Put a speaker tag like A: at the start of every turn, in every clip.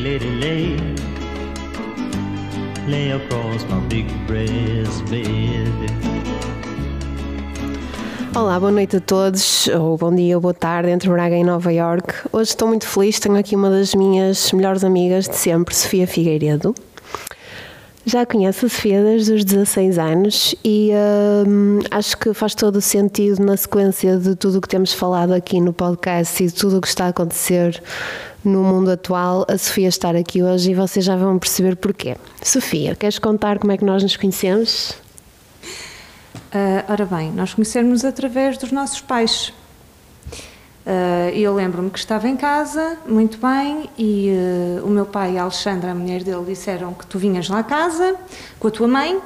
A: Lady, lay. Lay across my big breast bed.
B: Olá, boa noite a todos, ou bom dia ou boa tarde entre Braga e Nova York. Hoje estou muito feliz, tenho aqui uma das minhas melhores amigas de sempre, Sofia Figueiredo. Já conheço a Sofia desde os 16 anos e hum, acho que faz todo o sentido na sequência de tudo o que temos falado aqui no podcast e de tudo o que está a acontecer no mundo atual, a Sofia estar aqui hoje e vocês já vão perceber porquê. Sofia, queres contar como é que nós nos conhecemos?
C: Uh, ora bem, nós conhecermos através dos nossos pais. Uh, eu lembro-me que estava em casa, muito bem, e uh, o meu pai e a Alexandra, a mulher dele, disseram que tu vinhas lá a casa com a tua mãe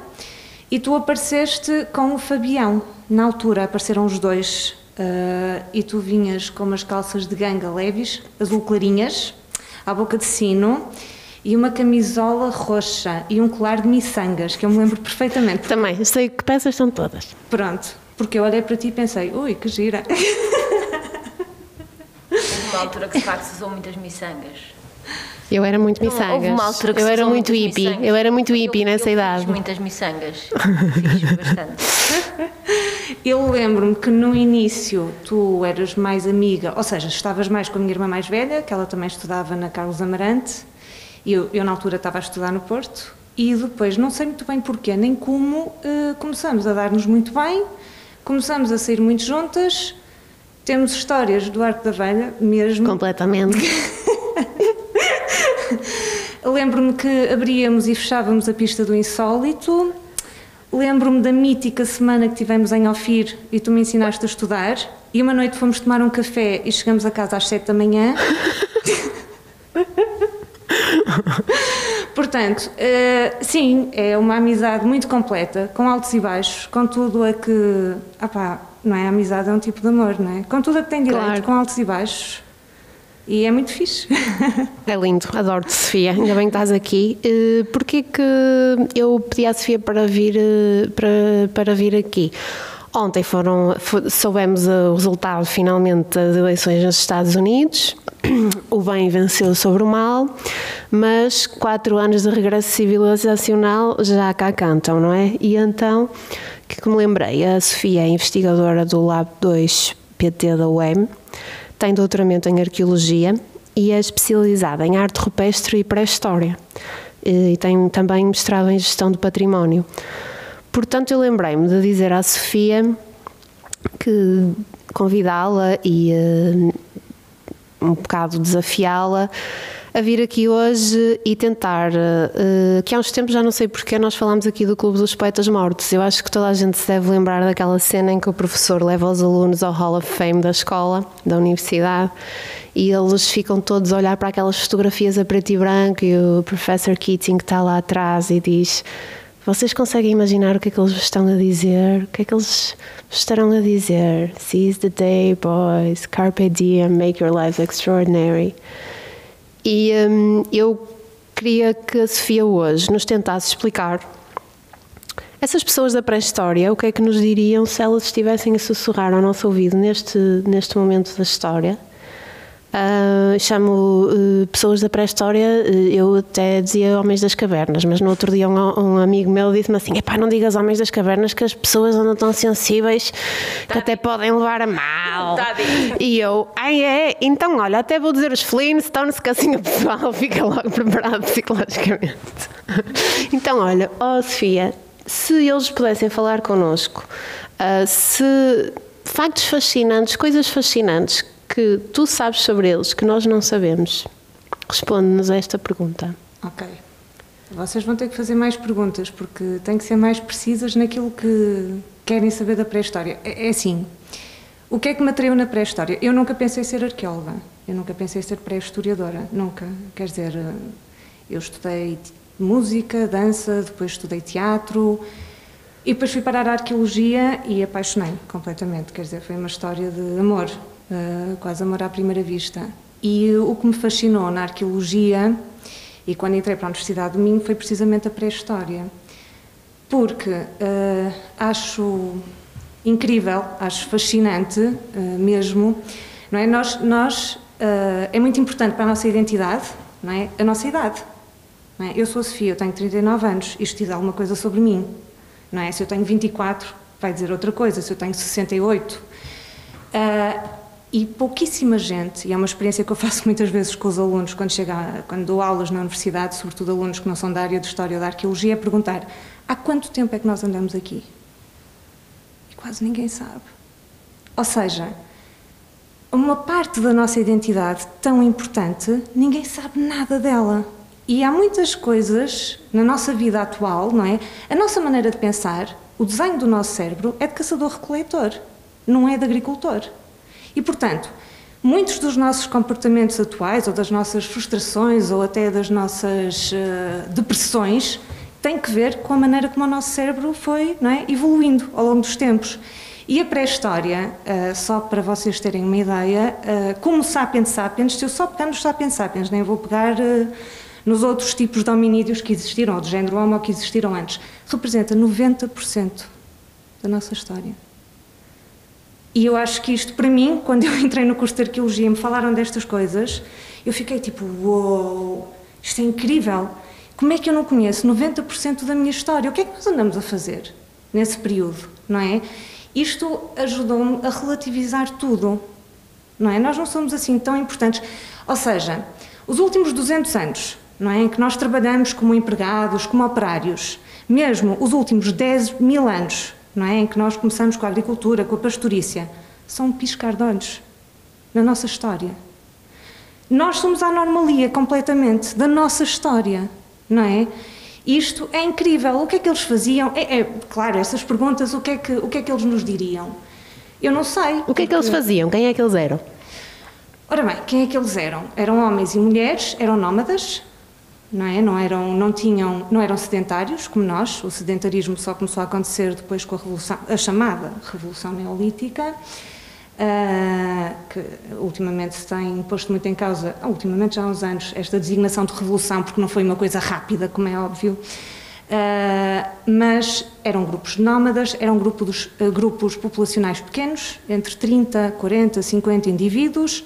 C: e tu apareceste com o Fabião. Na altura apareceram os dois uh, e tu vinhas com umas calças de ganga leves, azul clarinhas, à boca de sino e uma camisola roxa e um colar de miçangas, que eu me lembro perfeitamente.
B: Também, sei que peças são todas.
C: Pronto, porque eu olhei para ti e pensei, ui, que gira.
D: Houve uma altura que de facto se usou muitas miçangas.
B: Eu era muito
D: Não,
B: miçangas.
D: houve uma altura que
B: eu era muito hippie.
D: miçangas.
B: Eu era muito hippie
D: Eu-
B: nessa
D: eu
B: idade.
D: Fiz muitas miçangas. Fiz bastante.
C: Eu lembro-me que no início tu eras mais amiga, ou seja, estavas mais com a minha irmã mais velha, que ela também estudava na Carlos Amarante, e eu, eu na altura estava a estudar no Porto, e depois, não sei muito bem porquê, nem como, eh, começamos a dar-nos muito bem, começamos a sair muito juntas, temos histórias do Arco da Velha mesmo.
B: Completamente.
C: Lembro-me que abríamos e fechávamos a pista do Insólito. Lembro-me da mítica semana que tivemos em Ofir e tu me ensinaste a estudar. E uma noite fomos tomar um café e chegamos a casa às sete da manhã. Portanto, eh, sim, é uma amizade muito completa, com altos e baixos, com tudo a que. Ah pá, não é? A amizade é um tipo de amor, não é? Com tudo a que tem direito,
B: Claro.
C: com altos e baixos. E é muito fixe.
B: É lindo, adoro-te, Sofia. Ainda bem que estás aqui. Eh, Porquê que eu pedi à Sofia para vir, eh, para, para vir aqui? Ontem foram, fo- soubemos o resultado finalmente das eleições nos Estados Unidos. O bem venceu sobre o mal, mas quatro anos de regresso civilizacional já cá cantam, não é? E então, que me lembrei, a Sofia é investigadora do Lab 2 PT da UEM, tem doutoramento em arqueologia e é especializada em arte rupestre e pré-história. E tem também mestrado em gestão do património. Portanto, eu lembrei-me de dizer à Sofia que convidá-la e eh, um bocado desafiá-la a vir aqui hoje e tentar, eh, que há uns tempos já não sei porque nós falámos aqui do Clube dos Poetas Mortos. Eu acho que toda a gente se deve lembrar daquela cena em que o professor leva os alunos ao Hall of Fame da escola, da universidade, e eles ficam todos a olhar para aquelas fotografias a preto e branco e o professor Keating está lá atrás e diz vocês conseguem imaginar o que é que eles estão a dizer? O que é que eles estarão a dizer? Seize the day, boys. Carpe diem, make your lives extraordinary. E hum, eu queria que a Sofia hoje nos tentasse explicar essas pessoas da pré-história, o que é que nos diriam se elas estivessem a sussurrar ao nosso ouvido neste, neste momento da história? Ah, chamo eh, pessoas da pré-história, eh, eu até dizia homens das cavernas, mas no outro dia um, um amigo meu disse-me assim: epá, não digas homens das cavernas que as pessoas andam tão sensíveis que até podem levar a mal.
D: Tá.
B: E eu, ai é, então olha, até vou dizer os Flintstones que assim o pessoal fica logo preparado psicologicamente. Então olha, ó Sofia, se eles pudessem falar connosco, ah, se factos fascinantes, coisas fascinantes que tu sabes sobre eles que nós não sabemos, responde-nos a esta pergunta.
C: Ok. Vocês vão ter que fazer mais perguntas, porque têm que ser mais precisas naquilo que querem saber da pré-história. É, é assim, o que é que me atraiu na pré-história? Eu nunca pensei ser arqueóloga, eu nunca pensei ser pré-historiadora, nunca. Quer dizer, eu estudei música, dança, depois estudei teatro, e depois fui parar à arqueologia e apaixonei completamente. Quer dizer, foi uma história de amor, eh, quase amor à primeira vista. E o que me fascinou na arqueologia, e quando entrei para a Universidade do Minho, foi precisamente a pré-história. Porque eh, acho incrível, acho fascinante eh, mesmo, não é? Nós, nós é muito importante para a nossa identidade não é? A nossa idade. É? Eu sou a Sofia, eu tenho 39 anos, isto diz alguma coisa sobre mim, não é? Se eu tenho 24, vai dizer outra coisa, se eu tenho 68. Uh, e pouquíssima gente, e é uma experiência que eu faço muitas vezes com os alunos quando, chega, quando dou aulas na universidade, sobretudo alunos que não são da área de História ou da Arqueologia, é perguntar há quanto tempo é que nós andamos aqui? E quase ninguém sabe. Ou seja, uma parte da nossa identidade tão importante, ninguém sabe nada dela. E há muitas coisas na nossa vida atual, não é? A nossa maneira de pensar, o desenho do nosso cérebro é de caçador-recoletor, não é de agricultor. E, portanto, muitos dos nossos comportamentos atuais, ou das nossas frustrações, ou até das nossas uh, depressões, têm que ver com a maneira como o nosso cérebro foi é, evoluindo ao longo dos tempos. E a pré-história, uh, só para vocês terem uma ideia, uh, como Sapiens Sapiens, se eu só pegar nos Sapiens Sapiens, nem vou pegar nos outros tipos de hominídeos que existiram, ou de género homo que existiram antes, representa 90% da nossa história. E eu acho que isto, para mim, quando eu entrei no curso de arqueologia e me falaram destas coisas, eu fiquei tipo, uou, wow, isto é incrível. Como é que eu não conheço 90% da minha história? O que é que nós andamos a fazer nesse período, não é? Isto ajudou-me a relativizar tudo, não é? Nós não somos assim tão importantes. Ou seja, os últimos 200 anos, não é? Em que nós trabalhamos como empregados, como operários, mesmo os últimos 10 mil anos, não é? em que nós começamos com a agricultura, com a pastorícia, são um piscar de olhos na nossa história. Nós somos a anomalia completamente da nossa história, não é? Isto é incrível. O que é que eles faziam? É, é, claro, essas perguntas, o que, é que, o que é que eles nos diriam? Eu não sei.
B: O que é que eles faziam? Quem é que eles eram?
C: Ora bem, quem é que eles eram? Eram homens e mulheres, eram nómadas, não é? Não eram, não tinham, não eram sedentários como nós. O sedentarismo só começou a acontecer depois com a revolução, a chamada revolução neolítica, uh, que ultimamente se tem posto muito em causa, ultimamente já há uns anos, esta designação de revolução, porque não foi uma coisa rápida, como é óbvio. Uh, mas eram grupos nómadas, eram uh, grupos populacionais pequenos, entre 30, 40, 50 indivíduos,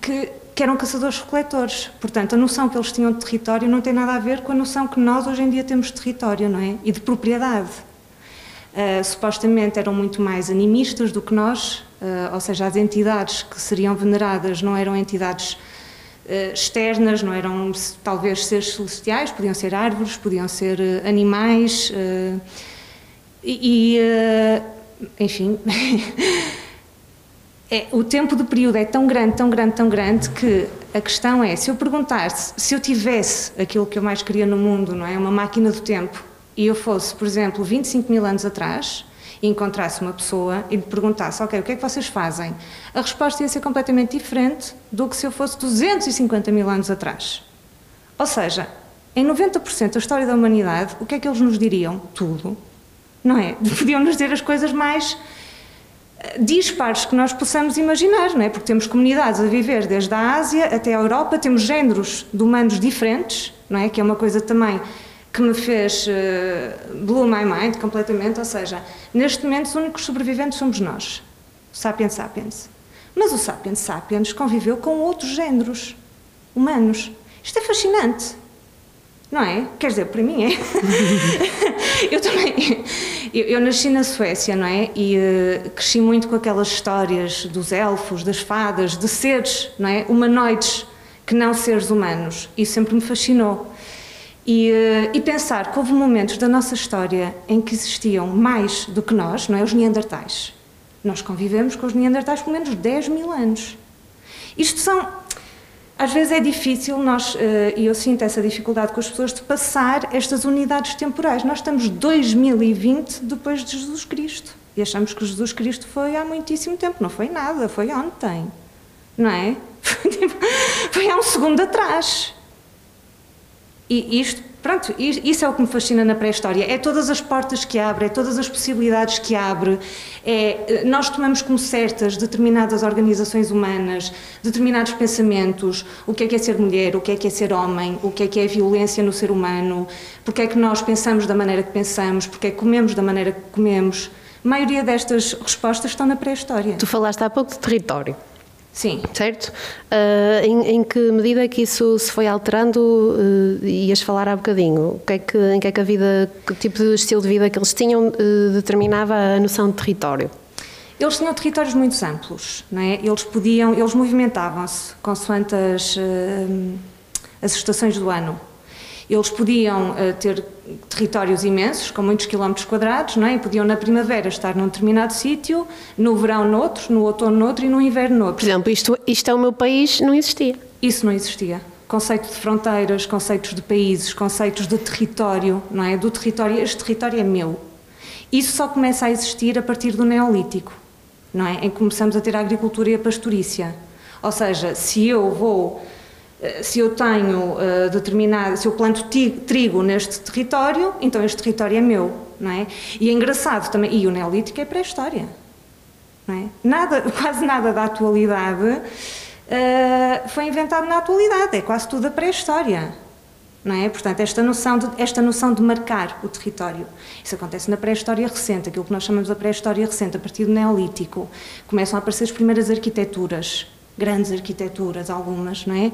C: que que eram caçadores-coletores. Portanto, a noção que eles tinham de território não tem nada a ver com a noção que nós hoje em dia temos de território, não é? E de propriedade. Uh, supostamente eram muito mais animistas do que nós, uh, ou seja, as entidades que seriam veneradas não eram entidades uh, externas, não eram talvez seres celestiais, podiam ser árvores, podiam ser animais, e, enfim. é, o tempo de período é tão grande, tão grande, tão grande que a questão é, se eu perguntasse, se eu tivesse aquilo que eu mais queria no mundo, não é, uma máquina do tempo, e eu fosse, por exemplo, 25 mil anos atrás, e encontrasse uma pessoa e lhe perguntasse, ok, o que é que vocês fazem? A resposta ia ser completamente diferente do que se eu fosse 250 mil anos atrás. Ou seja, em 90% da história da humanidade, o que é que eles nos diriam? Tudo. Não é? Podiam nos dizer as coisas mais dispares que nós possamos imaginar, não é? Porque temos comunidades a viver desde a Ásia até a Europa, temos géneros de humanos diferentes, não é? Que é uma coisa também que me fez uh, blew my mind completamente, ou seja, neste momento os únicos sobreviventes somos nós, o Sapiens Sapiens. Mas o Sapiens Sapiens conviveu com outros géneros humanos. Isto é fascinante não é? Quer dizer, para mim é. eu também. Eu, eu, nasci na Suécia, não é? E uh, cresci muito com aquelas histórias dos elfos, das fadas, de seres, não é? Humanoides, que não seres humanos. Isso sempre me fascinou. E, uh, e pensar que houve momentos da nossa história em que existiam mais do que nós, não é? Os Neandertais. Nós convivemos com os Neandertais por menos 10 mil anos. Isto são às vezes é difícil nós, eh, e eu sinto essa dificuldade com as pessoas, de passar estas unidades temporais. Nós estamos 2020 depois de Jesus Cristo e achamos que Jesus Cristo foi há muitíssimo tempo. Não foi nada, foi ontem. Não é? Tipo, foi há um segundo atrás. E isto Pronto, isso é o que me fascina na pré-história. É todas as portas que abre, é todas as possibilidades que abre. É, nós tomamos como certas determinadas organizações humanas, determinados pensamentos, o que é que é ser mulher, o que é que é ser homem, o que é que é violência no ser humano, porque é que nós pensamos da maneira que pensamos, porque é que comemos da maneira que comemos. A maioria destas respostas estão na pré-história.
B: Tu falaste há pouco de território.
C: Sim.
B: Certo? Uh, em, em, que medida é que isso se foi alterando? Uh, ias falar há bocadinho. O que é que, em que é que a vida, que tipo de estilo de vida que eles tinham uh, determinava a noção de território?
C: Eles tinham territórios muito amplos, não é? Eles podiam, eles movimentavam-se consoante as, uh, as estações do ano. Eles podiam uh, ter territórios imensos, com muitos quilómetros quadrados, não é? E podiam na primavera estar num determinado sítio, no verão noutro, no outono noutro e no inverno noutro.
B: Por exemplo, isto, isto é o meu país, não existia.
C: Isso não existia. Conceito de fronteiras, conceitos de países, conceitos de território, não é? Do território, este território é meu. Isso só começa a existir a partir do Neolítico, não é? Em que começamos a ter a agricultura e a pastorícia. Ou seja, se eu vou eh, se eu tenho uh, determinado, se eu planto trigo neste território, então este território é meu, não é? E é engraçado também, e o neolítico é pré-história, não é? Nada, quase nada da atualidade uh, foi inventado na atualidade, é quase tudo a pré-história. Não é? Portanto, esta noção, de, esta noção de marcar o território. Isso acontece na pré-história recente, aquilo que nós chamamos de pré-história recente, a partir do Neolítico. Começam a aparecer as primeiras arquiteturas, grandes arquiteturas, algumas, não é?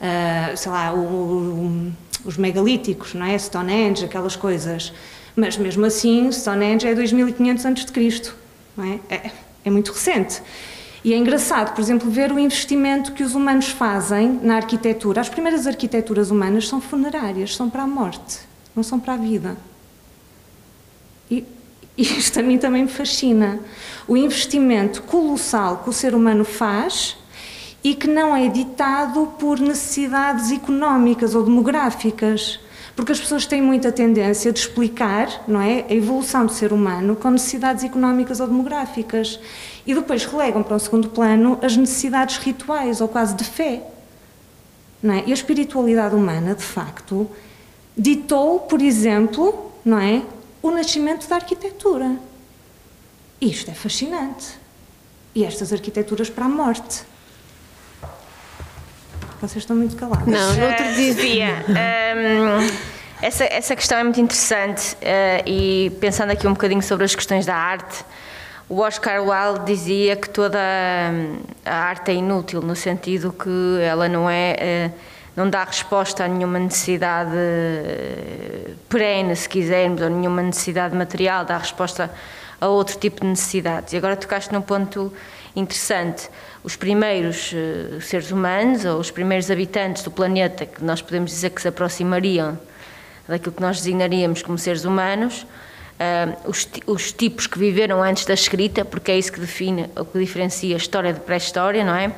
C: Uh, sei lá, o, o, os megalíticos, não é? Stonehenge, aquelas coisas. Mas mesmo assim, Stonehenge é 2500 a.C., não é? é? É muito recente. E é engraçado, por exemplo, ver o investimento que os humanos fazem na arquitetura. As primeiras arquiteturas humanas são funerárias, são para a morte, não são para a vida. E isto a mim também me fascina. O investimento colossal que o ser humano faz e que não é ditado por necessidades económicas ou demográficas. Porque as pessoas têm muita tendência de explicar não é, a evolução do ser humano com necessidades económicas ou demográficas. E depois relegam para um segundo plano as necessidades rituais ou quase de fé. Não é? E a espiritualidade humana, de facto, ditou, por exemplo, não é, o nascimento da arquitetura. Isto é fascinante. E estas arquiteturas para a morte. Vocês estão muito calados.
B: Não, no outro dia.
D: Sofia, um, essa, essa questão é muito interessante uh, e pensando aqui um bocadinho sobre as questões da arte, o Oscar Wilde dizia que toda a arte é inútil, no sentido que ela não é. Uh, não dá resposta a nenhuma necessidade perene, se quisermos, ou nenhuma necessidade material, dá resposta a outro tipo de necessidades. E agora tocaste num ponto interessante os primeiros uh, seres humanos ou os primeiros habitantes do planeta que nós podemos dizer que se aproximariam daquilo que nós designaríamos como seres humanos, uh, os, os, tipos que viveram antes da escrita, porque é isso que define, o que diferencia a história de pré-história, não é?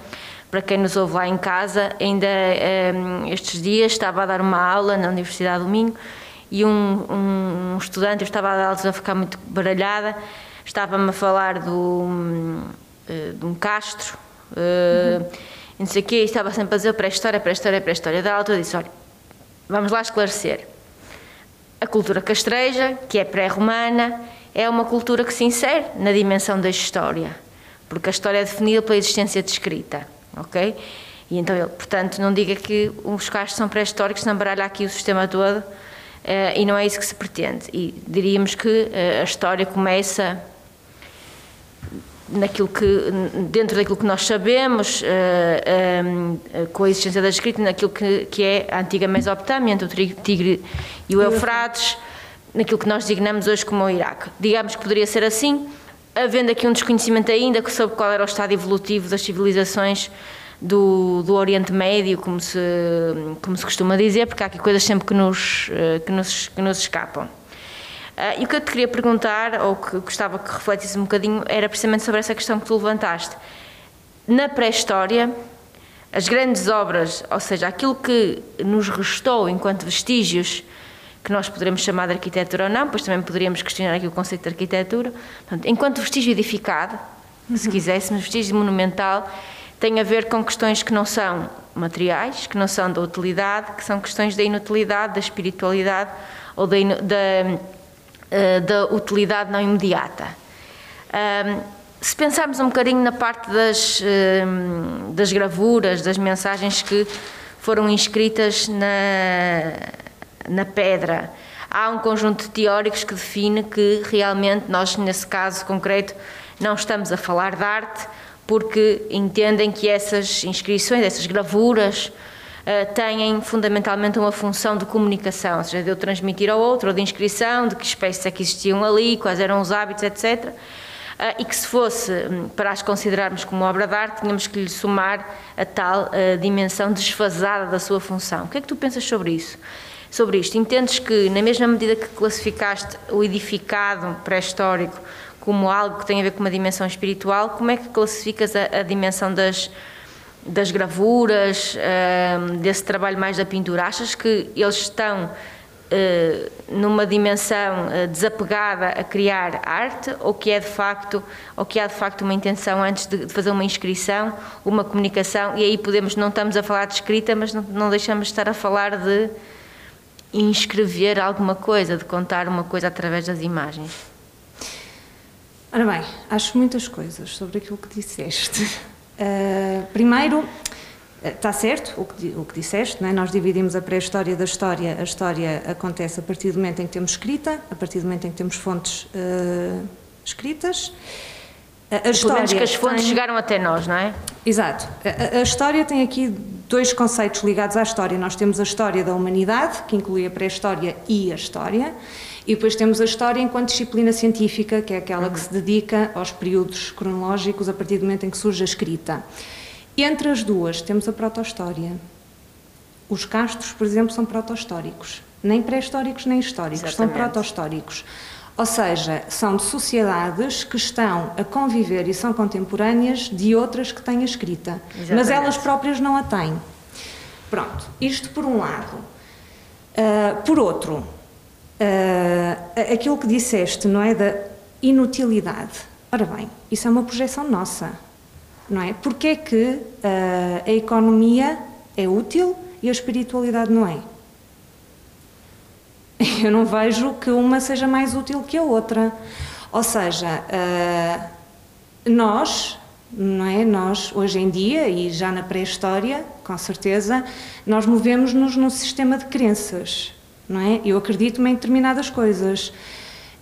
D: Para quem nos ouve lá em casa, ainda eh, estes dias estava a dar uma aula na Universidade do Minho e um, um, estudante, eu estava a dar a ficar muito baralhada, estava-me a falar do, de um castro Uh, não sei o quê, estava sempre a dizer pré-história, pré-história, pré-história. Da altura disse: olha, vamos lá esclarecer. A cultura castreja, que é pré-romana, é uma cultura que se insere na dimensão da história, porque a história é definida pela existência descrita, ok? E então ele, portanto, não diga que os castros são pré-históricos, não baralha aqui o sistema todo, uh, e não é isso que se pretende. E diríamos que uh, a história começa naquilo que dentro daquilo que nós sabemos uh, uh, com a existência da escrita naquilo que, que é a antiga Mesopotâmia entre o Tigre e o Eufrates naquilo que nós designamos hoje como o Iraque. Digamos que poderia ser assim havendo aqui um desconhecimento ainda sobre qual era o estado evolutivo das civilizações do, do Oriente Médio como se como se costuma dizer porque há aqui coisas sempre que nos uh, que nos, que nos escapam e o que eu te queria perguntar, ou que gostava que refletisse um bocadinho, era precisamente sobre essa questão que tu levantaste. Na pré-história, as grandes obras, ou seja, aquilo que nos restou enquanto vestígios, que nós poderemos chamar de arquitetura ou não, pois também poderíamos questionar aqui o conceito de arquitetura, Portanto, enquanto vestígio edificado, se quiséssemos, vestígio monumental, tem a ver com questões que não são materiais, que não são da utilidade, que são questões da inutilidade, da espiritualidade ou da, da eh, da utilidade não imediata. se pensarmos um bocadinho na parte das, das gravuras, das mensagens que foram inscritas na, na pedra, há um conjunto de teóricos que define que realmente nós, nesse caso concreto, não estamos a falar de arte, porque entendem que essas inscrições, essas gravuras, Uh, têm fundamentalmente uma função de comunicação, ou seja, de eu transmitir ao outro, ou de inscrição, de que espécies é que existiam ali, quais eram os hábitos, etc. Ah, e que se fosse hum, para as considerarmos como obra de arte, tínhamos que lhe somar a tal ah, dimensão desfasada da sua função. O que é que tu pensas sobre isso? Sobre isto, entendes que, na mesma medida que classificaste o edificado pré-histórico como algo que tem a ver com uma dimensão espiritual, como é que classificas a, a dimensão das, das gravuras, hum, desse trabalho mais da pintura? Achas que eles estão eh, numa dimensão eh, desapegada a criar arte ou que é de facto ou que há de facto uma intenção antes de fazer uma inscrição uma comunicação e aí podemos não estamos a falar de escrita mas não deixamos de estar a falar de inscrever alguma coisa de contar uma coisa através das imagens
C: Ora bem, acho muitas coisas sobre aquilo que disseste. Uh, primeiro, Está certo o que, o que disseste, não é? nós dividimos a pré-história da história. A história acontece a partir do momento em que temos escrita, a partir do momento em que temos fontes uh, escritas.
D: A, a história que as fontes tem... chegaram até nós, não é?
C: Exato. A, a, história tem aqui dois conceitos ligados à história. Nós temos a história da humanidade, que inclui a pré-história e a história, e depois temos a história enquanto disciplina científica, que é aquela uhum. que se dedica aos períodos cronológicos a partir do momento em que surge a escrita. Entre as duas temos a proto-história. Os castros, por exemplo, são proto-históricos. Nem pré-históricos nem históricos, Exatamente. são proto-históricos. Ou seja, são de sociedades que estão a conviver e são contemporâneas de outras que têm a escrita. Exatamente. Mas elas próprias não a têm. Pronto, isto por um lado. Uh, por outro, uh, aquilo que disseste, não é? Da inutilidade. Ora bem, isso é uma projeção nossa não é? Porque é que uh, a economia é útil e a espiritualidade não é? Eu não vejo que uma seja mais útil que a outra. Ou seja, uh, nós, não é? Nós, hoje em dia, e já na pré-história, com certeza, nós movemos-nos num sistema de crenças, não é? Eu acredito em determinadas coisas.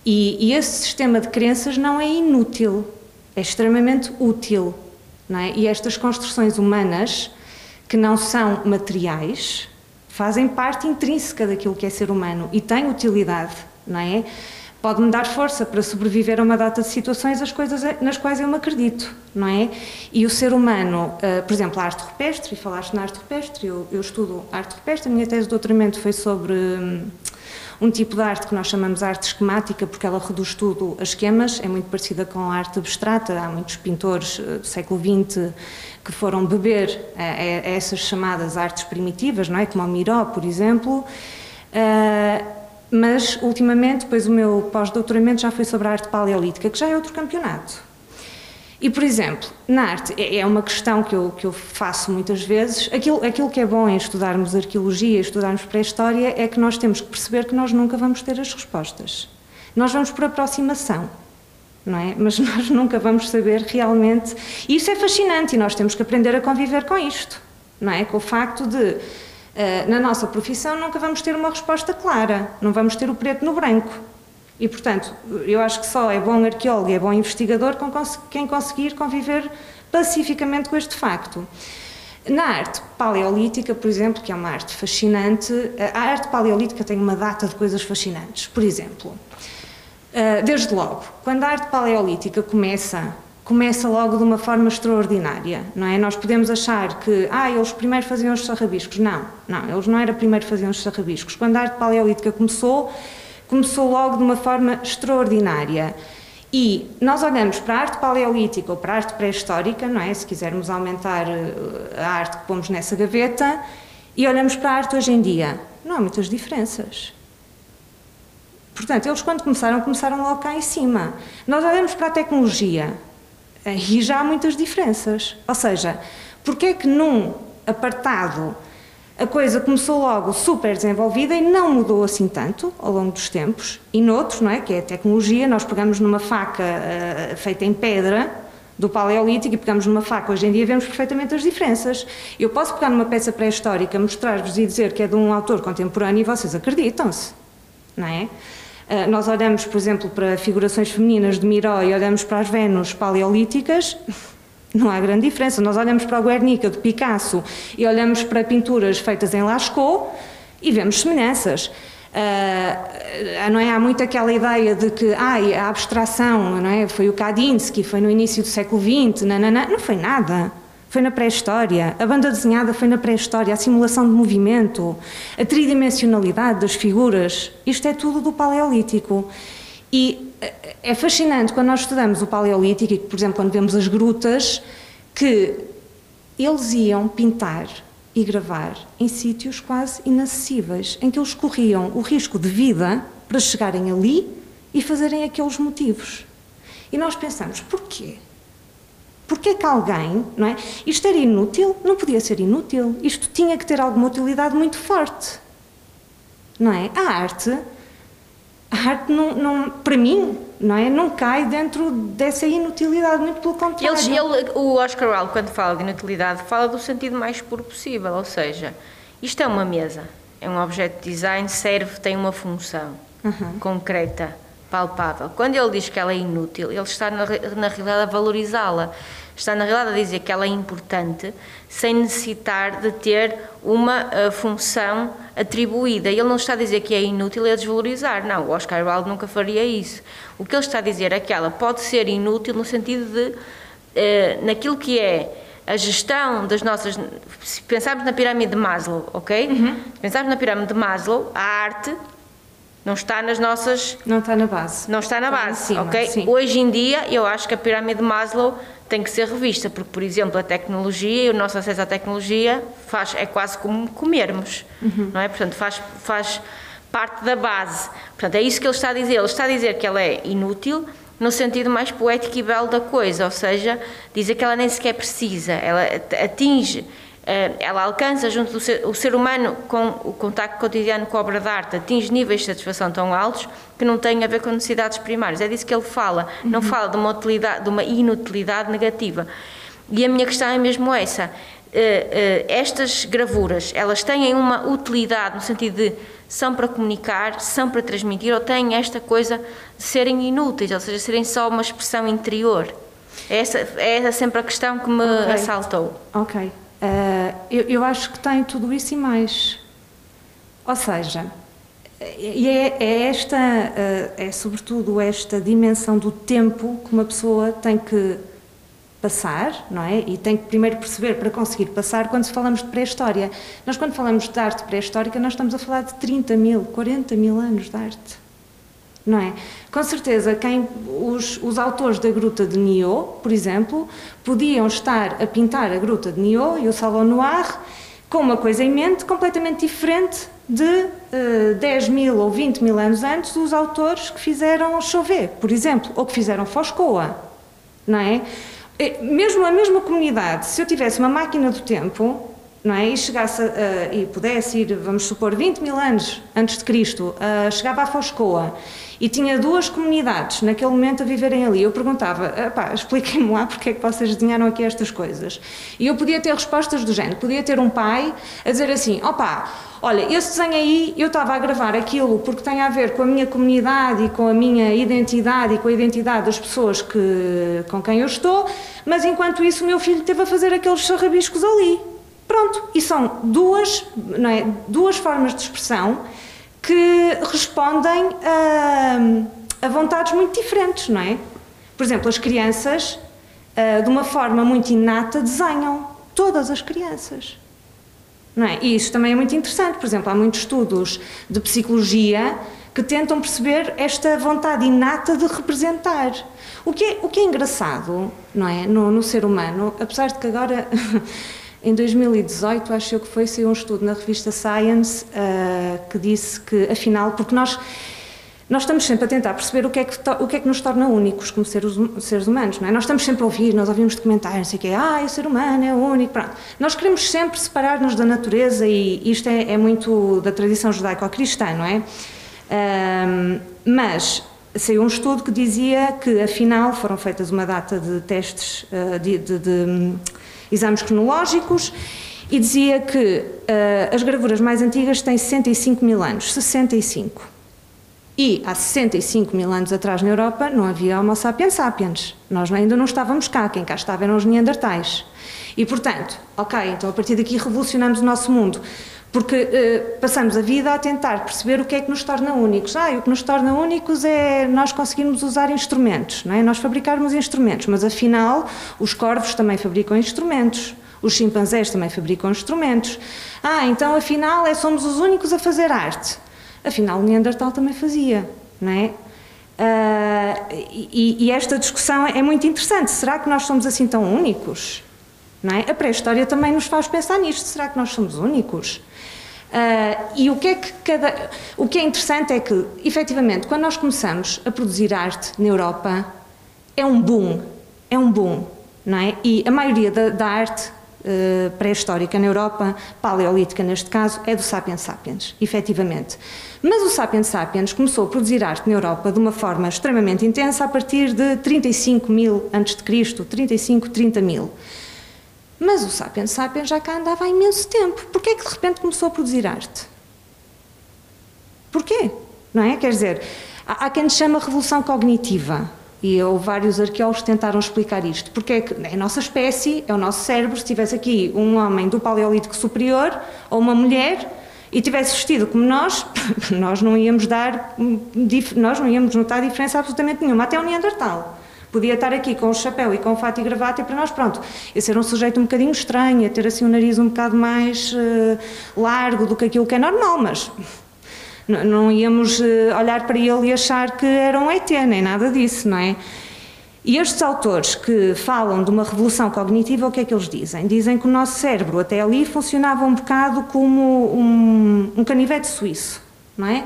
C: E, e esse sistema de crenças não é inútil, é extremamente útil. É? E estas construções humanas, que não são materiais, fazem parte intrínseca daquilo que é ser humano e têm utilidade, não é? Pode-me dar força para sobreviver a uma data de situações as coisas nas quais eu me acredito, não é? E o ser humano, uh, por exemplo, a arte rupestre, e falaste na arte rupestre, eu, eu estudo arte rupestre, a minha tese de doutoramento foi sobre. Hum, um tipo de arte que nós chamamos arte esquemática, porque ela reduz tudo a esquemas, é muito parecida com a arte abstrata. Há muitos pintores eh, do século XX que foram beber a, a essas chamadas artes primitivas, não é? Como o Miró, por exemplo. Uh, mas, ultimamente, depois o meu pós-doutoramento já foi sobre a arte paleolítica, que já é outro campeonato. E, por exemplo, na arte, é, é uma questão que eu, que eu faço muitas vezes. Aquilo, aquilo que é bom em estudarmos arqueologia, estudarmos pré-história, é que nós temos que perceber que nós nunca vamos ter as respostas. Nós vamos por aproximação, não é? Mas nós nunca vamos saber realmente. E isso é fascinante e nós temos que aprender a conviver com isto, não é? Com o facto de, na nossa profissão, nunca vamos ter uma resposta clara, não vamos ter o preto no branco. E, portanto, eu acho que só é bom arqueólogo e é bom investigador quem conseguir conviver pacificamente com este facto. Na arte paleolítica, por exemplo, que é uma arte fascinante, a arte paleolítica tem uma data de coisas fascinantes. Por exemplo, eh, desde logo, quando a arte paleolítica começa, começa logo de uma forma extraordinária, não é? Nós podemos achar que, ah, eles primeiro faziam os sarrabiscos. Não, não, eles não era primeiro faziam os sarrabiscos. Quando a arte paleolítica começou, começou logo de uma forma extraordinária. E nós olhamos para a arte paleolítica ou para a arte pré-histórica, não é? Se quisermos aumentar eh, a arte que pomos nessa gaveta, e olhamos para a arte hoje em dia, não há muitas diferenças. Portanto, eles quando começaram, começaram logo cá em cima. Nós olhamos para a tecnologia e já há muitas diferenças. Ou seja, porque é que num apartado a coisa começou logo super desenvolvida e não mudou assim tanto ao longo dos tempos. E noutros, não é, que é a tecnologia, nós pegamos numa faca uh, feita em pedra do Paleolítico e pegamos numa faca. Hoje em dia vemos perfeitamente as diferenças. Eu posso pegar numa peça pré-histórica, mostrar-vos e dizer que é de um autor contemporâneo e vocês acreditam-se, não é? Uh, nós olhamos, por exemplo, para figurações femininas de Miró e olhamos para as Vênus paleolíticas Não há grande diferença. Nós olhamos para o Guernica de Picasso e olhamos para pinturas feitas em Lascaux e vemos semelhanças. Uh, não é? Há muito aquela ideia de que ai, a abstração não é? foi o Kandinsky, foi no início do século XX, não foi nada. Foi na pré-história. A banda desenhada foi na pré-história. A simulação de movimento, a tridimensionalidade das figuras. Isto é tudo do Paleolítico. E é fascinante quando nós estudamos o Paleolítico e, por exemplo, quando vemos as grutas, que eles iam pintar e gravar em sítios quase inacessíveis, em que eles corriam o risco de vida para chegarem ali e fazerem aqueles motivos. E nós pensamos, porquê? Porquê que alguém, não é? Isto era inútil? Não podia ser inútil. Isto tinha que ter alguma utilidade muito forte. Não é? A arte a arte não, não, para mim, não é? Não cai dentro dessa inutilidade, muito pelo contrário.
D: Eles, ele, o Oscar Wilde, quando fala de inutilidade, fala do sentido mais puro possível, ou seja, isto é uma mesa, é um objeto de design, serve, tem uma função uhum. concreta, palpável. Quando ele diz que ela é inútil, ele está na, na realidade a valorizá-la está na realidade a dizer que ela é importante sem necessitar de ter uma uh, função atribuída. Ele não está a dizer que é inútil e a desvalorizar. Não, o Oscar Wilde nunca faria isso. O que ele está a dizer é que ela pode ser inútil no sentido de, uh, naquilo que é a gestão das nossas. Se pensarmos na pirâmide de Maslow, ok? Uhum. Se pensarmos na pirâmide de Maslow, a arte não está nas nossas.
C: Não está na base.
D: Não está na base, cima, ok? Sim. Hoje em dia, eu acho que a pirâmide de Maslow tem que ser revista, porque, por exemplo, a tecnologia e o nosso acesso à tecnologia faz, é quase como comermos, uhum. não é? Portanto, faz, faz parte da base. Portanto, é isso que ele está a dizer. Ele está a dizer que ela é inútil no sentido mais poético e belo da coisa, ou seja, dizer que ela nem sequer precisa, ela atinge ela alcança junto do ser, o ser humano com o contacto cotidiano com a obra de arte, atinge níveis de satisfação tão altos que não têm a ver com necessidades primárias. É disso que ele fala, uhum. não fala de uma, utilidade, de uma inutilidade negativa. E a minha questão é mesmo essa. Uh, uh, estas gravuras, elas têm uma utilidade no sentido de são para comunicar, são para transmitir ou têm esta coisa de serem inúteis, ou seja, serem só uma expressão interior? É essa, é essa sempre a questão que me okay. assaltou.
C: Ok. Uh, eu, eu, acho que tem tudo isso e mais. Ou seja, e é, é esta, uh, é sobretudo esta dimensão do tempo que uma pessoa tem que passar, não é? E tem que primeiro perceber para conseguir passar quando falamos de pré-história. Nós, quando falamos de arte pré-histórica, nós estamos a falar de 30 mil, 40 mil anos de arte não é? Com certeza, quem, os, os autores da Gruta de Nio, por exemplo, podiam estar a pintar a Gruta de Nio e o Salão Noir com uma coisa em mente completamente diferente de uh, eh, 10 mil ou 20 mil anos antes dos autores que fizeram Chauvet, por exemplo, ou que fizeram Foscoa, não é? Mesmo a mesma comunidade, se eu tivesse uma máquina do tempo, não é? E chegasse e pudesse ir, vamos supor, 20 mil anos antes de Cristo, chegava a Foscoa e tinha duas comunidades naquele momento a viverem ali. Eu perguntava, expliquem-me lá porque é que vocês desenharam aqui estas coisas. E eu podia ter respostas do género, podia ter um pai a dizer assim, opá, olha, esse desenho aí, eu estava a gravar aquilo porque tem a ver com a minha comunidade e com a minha identidade e com a identidade das pessoas que, com quem eu estou, mas enquanto isso o meu filho teve a fazer aqueles sarrabiscos ali. Pronto, e são duas, não é, duas formas de expressão que respondem a, a vontades muito diferentes, não é? Por exemplo, as crianças, uh, de uma forma muito inata, desenham. Todas as crianças. Não é? E isso também é muito interessante. Por exemplo, há muitos estudos de psicologia que tentam perceber esta vontade inata de representar. O que é, o que é engraçado, não é? No, no ser humano, apesar de que agora. Em 2018, acho eu que foi, saiu um estudo na revista Science uh, que disse que, afinal, porque nós, nós estamos sempre a tentar perceber o que é que, o que, é que nos torna únicos como seres, seres humanos, não é? Nós estamos sempre a ouvir, nós ouvimos documentários, não sei o quê, ah, o ser humano é único, pronto. Nós queremos sempre separar-nos da natureza e isto é, é muito da tradição judaico-cristã, não é? Mas saiu um estudo que dizia que, afinal, foram feitas uma data de testes uh, de, de, de exames cronológicos e dizia que uh, as gravuras mais antigas têm 65 mil anos. 65. E há 65 mil anos atrás na Europa não havia Homo sapiens sapiens. Nós ainda não estávamos cá, quem cá estava eram os neandertais. E portanto, ok, então a partir daqui revolucionamos o nosso mundo. Porque uh, passamos a vida a tentar perceber o que é que nos torna únicos. Ah, o que nos torna únicos é nós conseguirmos usar instrumentos, não é? nós fabricarmos instrumentos, mas afinal os corvos também fabricam instrumentos. Os chimpanzés também fabricam instrumentos. Ah, então afinal é, somos os únicos a fazer arte. Afinal, Neandertal também fazia, não é? Uh, e, e, esta discussão é muito interessante. Será que nós somos assim tão únicos? Não é? A pré-história também nos faz pensar nisto. Será que nós somos únicos? Uh, e o que, é que cada, o que é interessante é que, efetivamente, quando nós começamos a produzir arte na Europa, é um boom. É um boom. Não é? E a maioria da, da arte uh, pré-histórica na Europa, paleolítica neste caso, é do Sapiens Sapiens, efetivamente. Mas o Sapiens Sapiens começou a produzir arte na Europa de uma forma extremamente intensa a partir de 35 mil a.C., 35, 30 mil. Mas o Sapiens Sapiens já cá andava há imenso tempo. Porquê é que de repente começou a produzir arte? Porquê? Não é? Quer dizer, há, há quem chama revolução cognitiva. E houve vários arqueólogos que tentaram explicar isto. Porque é que a nossa espécie, é o nosso cérebro, se tivesse aqui um homem do Paleolítico Superior ou uma mulher, e tivesse vestido como nós, nós não íamos dar, nós não íamos notar diferença absolutamente nenhuma, até o Neandertal. Podia estar aqui com o chapéu e com o fato e gravata e para nós, pronto, ia ser um sujeito um bocadinho estranho, ia ter assim um nariz um bocado mais uh, largo do que aquilo que é normal, mas não íamos uh, olhar para ele e achar que era um ET, nem nada disso, não é? E estes autores que falam de uma revolução cognitiva, o que é que eles dizem? Dizem que o nosso cérebro até ali funcionava um bocado como um, um canivete suíço, não é?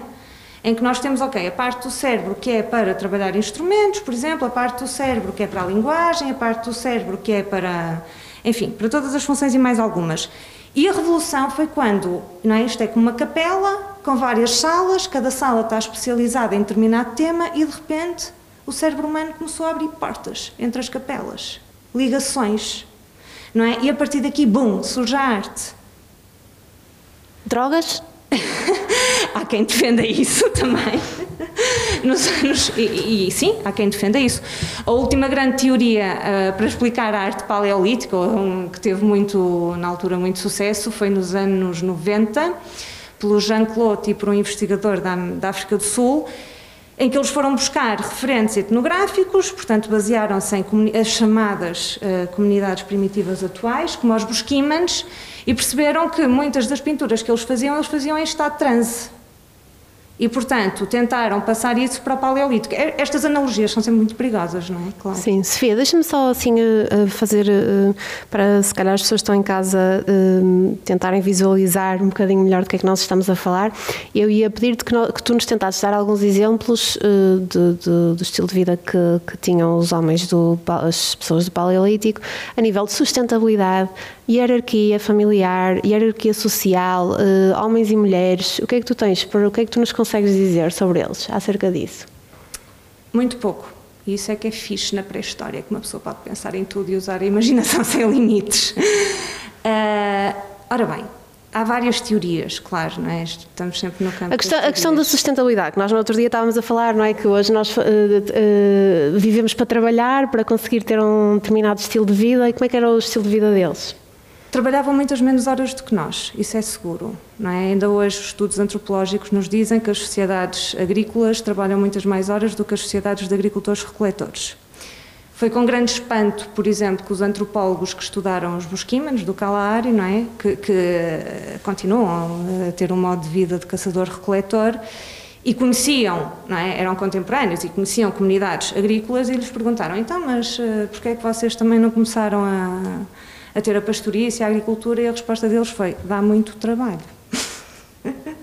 C: Em que nós temos, ok, a parte do cérebro que é para trabalhar instrumentos, por exemplo, a parte do cérebro que é para a linguagem, a parte do cérebro que é para, enfim, para todas as funções e mais algumas. E a revolução foi quando, não é? Isto é como uma capela com várias salas, cada sala está especializada em determinado tema e de repente o cérebro humano começou a abrir portas entre as capelas, ligações, não é? E a partir daqui, bum, surge a arte.
B: Drogas?
C: há quem defenda isso também. Nos anos, e, e, sim, há quem defenda isso. A última grande teoria uh, para explicar a arte paleolítica, um, que teve muito, na altura, muito sucesso, foi nos anos 90, pelo Jean Claude e por um investigador da, da África do Sul, em que eles foram buscar referentes etnográficos, portanto basearam-se em as chamadas uh, comunidades primitivas atuais, como os busquimans, e perceberam que muitas das pinturas que eles faziam, eles faziam em estado de transe. E, portanto, tentaram passar isso para o Paleolítico. Estas analogias são sempre muito perigosas, não é?
B: Claro. Sim, Sofia, deixa-me só assim eh, eh, fazer, eh, para se calhar as pessoas que estão em casa tentarem visualizar um bocadinho melhor do que é que nós estamos a falar. Eu ia pedir-te que, tu nos tentasses dar alguns exemplos de, de, do estilo de vida que, que tinham os homens, do, as pessoas do Paleolítico, a nível de sustentabilidade, hierarquia familiar, hierarquia social, homens e mulheres. O que é que tu tens? O que é que tu nos consegues consegues dizer sobre eles, acerca disso?
C: Muito pouco. E isso é que é fixe na pré-história, que uma pessoa pode pensar em tudo e usar a imaginação sem limites. Uh, ora bem, há várias teorias, claro, não é? Estamos sempre no campo.
B: A questão, a questão da sustentabilidade, que nós no outro dia estávamos a falar, não é? Que hoje nós uh, uh, vivemos para trabalhar, para conseguir ter um determinado estilo de vida, e como é que era o estilo de vida deles?
C: Trabalhavam muitas menos horas do que nós, isso é seguro. Não é? Ainda hoje os estudos antropológicos nos dizem que as sociedades agrícolas trabalham muitas mais horas do que as sociedades de agricultores-recoletores. Foi com grande espanto, por exemplo, que os antropólogos que estudaram os busquímanos do Kalahari, não é? que, que continuam a ter um modo de vida de caçador-recoletor, e conheciam, é? eram contemporâneos e conheciam comunidades agrícolas e lhes perguntaram, então, mas uh, porquê é que vocês também não começaram a a ter a pastoria e a agricultura e a resposta deles foi, dá muito trabalho.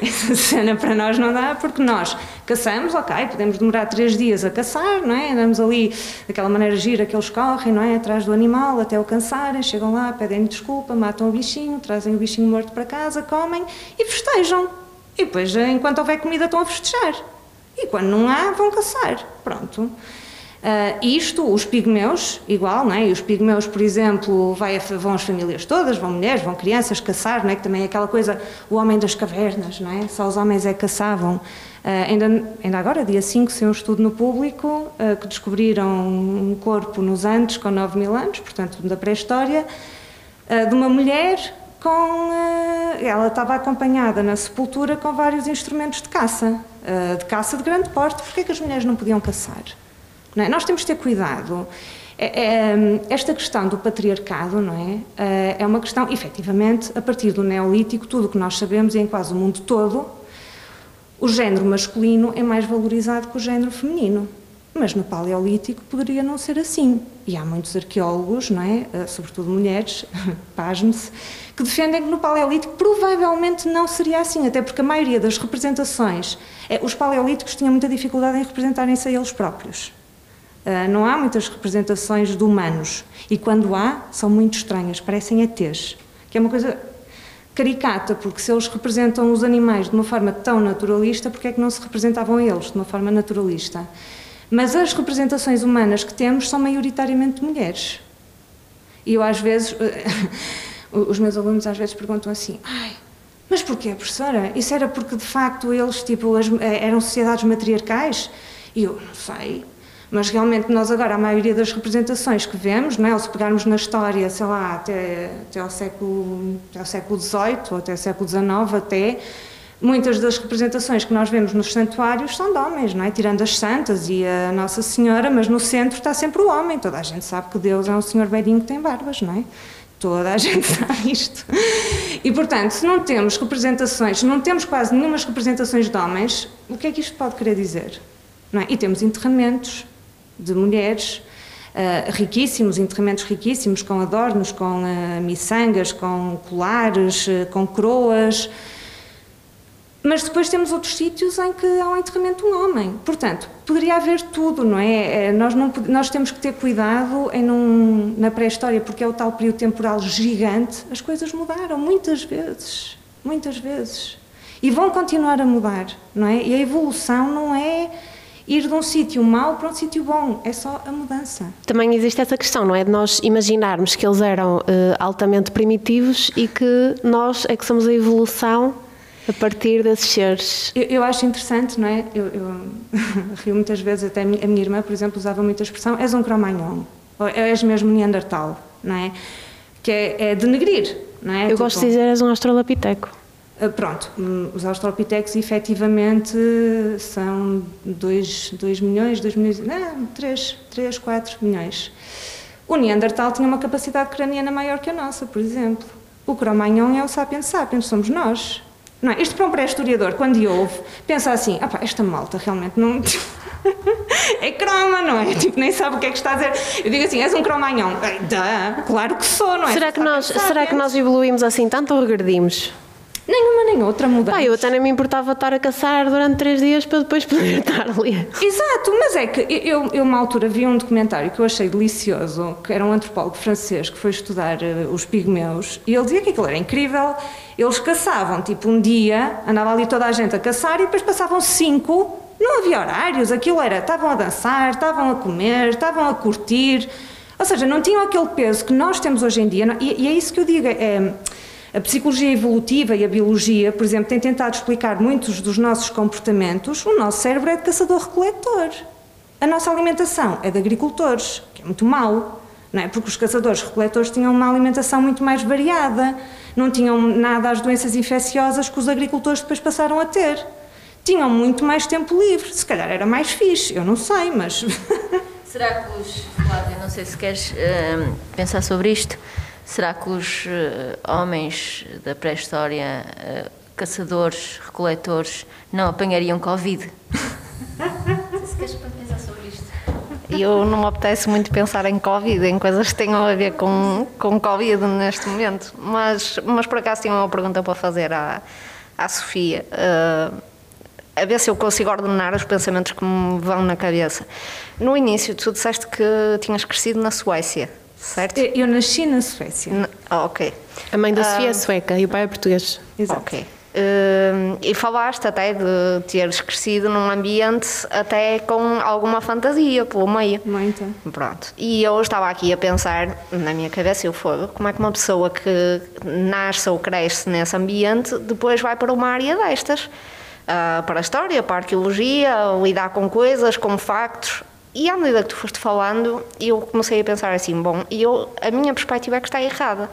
C: Essa cena para nós não dá, porque nós caçamos, ok, podemos demorar três dias a caçar, não é? Andamos ali daquela maneira gira que eles correm, não é? Atrás do animal até o cansarem, chegam lá, pedem desculpa, matam o bichinho, trazem o bichinho morto para casa, comem e festejam. E depois, enquanto houver comida, estão a festejar. E quando não há, vão caçar. Pronto. Uh, isto, os pigmeus, igual, não é? E os pigmeus, por exemplo, vai, vão as famílias todas, vão mulheres, vão crianças caçar, não é? Que também é aquela coisa, o homem das cavernas, não é? Só os homens é que caçavam. Uh, ainda, ainda agora, dia 5, saiu um estudo no público uh, que descobriram um corpo nos Andes com 9 mil anos, portanto, da pré-história, de uma mulher com. ela estava acompanhada na sepultura com vários instrumentos de caça, de caça de grande porte. Porquê é que as mulheres não podiam caçar? É? Nós temos de ter cuidado. É, é, esta questão do patriarcado, não é? É uma questão, efetivamente, a partir do Neolítico, tudo o que nós sabemos em quase o mundo todo, o género masculino é mais valorizado que o género feminino. Mas no Paleolítico poderia não ser assim. E há muitos arqueólogos, não é? Eh, sobretudo mulheres, pasme-se, que defendem que no Paleolítico provavelmente não seria assim, até porque a maioria das representações. É, os Paleolíticos tinham muita dificuldade em representarem-se a eles próprios. Uh, não há muitas representações de humanos. E quando há, são muito estranhas, parecem ETs. Que é uma coisa caricata, porque se eles representam os animais de uma forma tão naturalista, porque é que não se representavam eles de uma forma naturalista? Mas as representações humanas que temos são maioritariamente mulheres. E eu às vezes, os meus alunos às vezes perguntam assim, ai, mas porquê, professora? Isso era porque de facto eles tipo, eh, eram sociedades matriarcais? E eu, não sei, mas realmente nós agora, a maioria das representações que vemos, não é? ou se pegarmos na história, sei lá, até, até, ao, século, até século XVIII, ou até ao século XIX até, muitas das representações que nós vemos nos santuários são de homens, não é? Tirando as santas e a Nossa Senhora, mas no centro está sempre o homem. Toda a gente sabe que Deus é um senhor velhinho que tem barbas, não é? Toda a gente sabe isto. E, portanto, se não temos representações, se não temos quase nenhuma representações de homens, o que é que isto pode querer dizer? Não é? E temos enterramentos de mulheres, uh, riquíssimos, enterramentos riquíssimos, com adornos, com uh, miçangas, com colares, uh, com coroas. Mas depois temos outros sítios em que há um enterramento de um homem. Portanto, poderia haver tudo, não é? Nós, não, nós temos que ter cuidado em na pré-história, porque é o tal período temporal gigante. As coisas mudaram muitas vezes. Muitas vezes. E vão continuar a mudar, não é? E a evolução não é ir de um sítio mau para um sítio bom, é só a mudança.
B: Também existe essa questão, não é? De nós imaginarmos que eles eram uh, altamente primitivos e que nós é que somos a evolução a partir desses seres.
C: Eu, eu acho interessante, não é? Eu, eu rio muitas vezes, até a minha irmã, por exemplo, usava muita expressão: és um cromagnon, ou és mesmo Neandertal, não é? Que é, é denegrir, não é?
B: Eu tipo, gosto de dizer: és um australopiteco.
C: Ah, pronto, hum, os australopitecos efetivamente são 2 milhões, 2 milhões, não, 3, 3, 4 milhões. O Neandertal tinha uma capacidade craniana maior que a nossa, por exemplo. O Cro-Magnon é o Sapiens Sapiens, somos nós. Não é? Isto para um pré-historiador, quando ouve, pensa assim, ah pá, esta malta realmente não... é croma, não é? Tipo, nem sabe o que é que está a dizer. Eu digo assim, és um cromagnon. Dá, claro que sou, não é?
B: Será que, nós, será que nós evoluímos assim tanto ou regredimos?
C: Nenhuma nem outra mudança.
B: Pá, eu até nem me importava estar a caçar durante três dias para depois poder estar ali.
C: Exato, mas é que eu, eu uma altura vi um documentário que eu achei delicioso, que era um antropólogo francês que foi estudar uh, os pigmeus, e ele dizia que aquilo era incrível. Eles caçavam, tipo, um dia, andava ali toda a gente a caçar e depois passavam cinco, não havia horários, aquilo era, estavam a dançar, estavam a comer, estavam a curtir, ou seja, não tinham aquele peso que nós temos hoje em dia, e, e é isso que eu digo, é a psicologia evolutiva e a biologia, por exemplo, têm tentado explicar muitos dos nossos comportamentos. O nosso cérebro é de caçador-recoletor. A nossa alimentação é de agricultores, que é muito mau, não é? Porque os caçadores-recoletores tinham uma alimentação muito mais variada, não tinham nada às doenças infecciosas que os agricultores depois passaram a ter. Tinham muito mais tempo livre, se calhar era mais fixe, eu não sei, mas.
D: Será que os. Flávia, não sei se queres uh, pensar sobre isto. Será que os uh, homens da pré-história, uh, caçadores, recoletores, não apanhariam Covid? se queres pensar sobre isto.
E: Eu não me apetece muito pensar em Covid, em coisas que tenham a ver com, com Covid neste momento, mas, mas por acaso tinha uma pergunta para fazer à, à Sofia. Uh, a ver se eu consigo ordenar os pensamentos que me vão na cabeça. No início, tu disseste que tinhas crescido na Suécia certo?
C: Eu nasci na Suécia.
E: Na, ah, ok.
B: A mãe da Sofia é sueca e o pai é português.
E: Exato. Ok. Uh, e falaste até de teres crescido num ambiente até com alguma fantasia pelo meio.
C: Muito.
E: Pronto. E eu estava aqui a pensar na minha cabeça, eu fui, como é que uma pessoa que nasce ou cresce nesse ambiente depois vai para uma área destas? uh, para a história, para a arqueologia, lidar com coisas, com factos. E à medida que tu foste falando, eu comecei a pensar assim: bom, eu, a minha perspectiva é que está errada.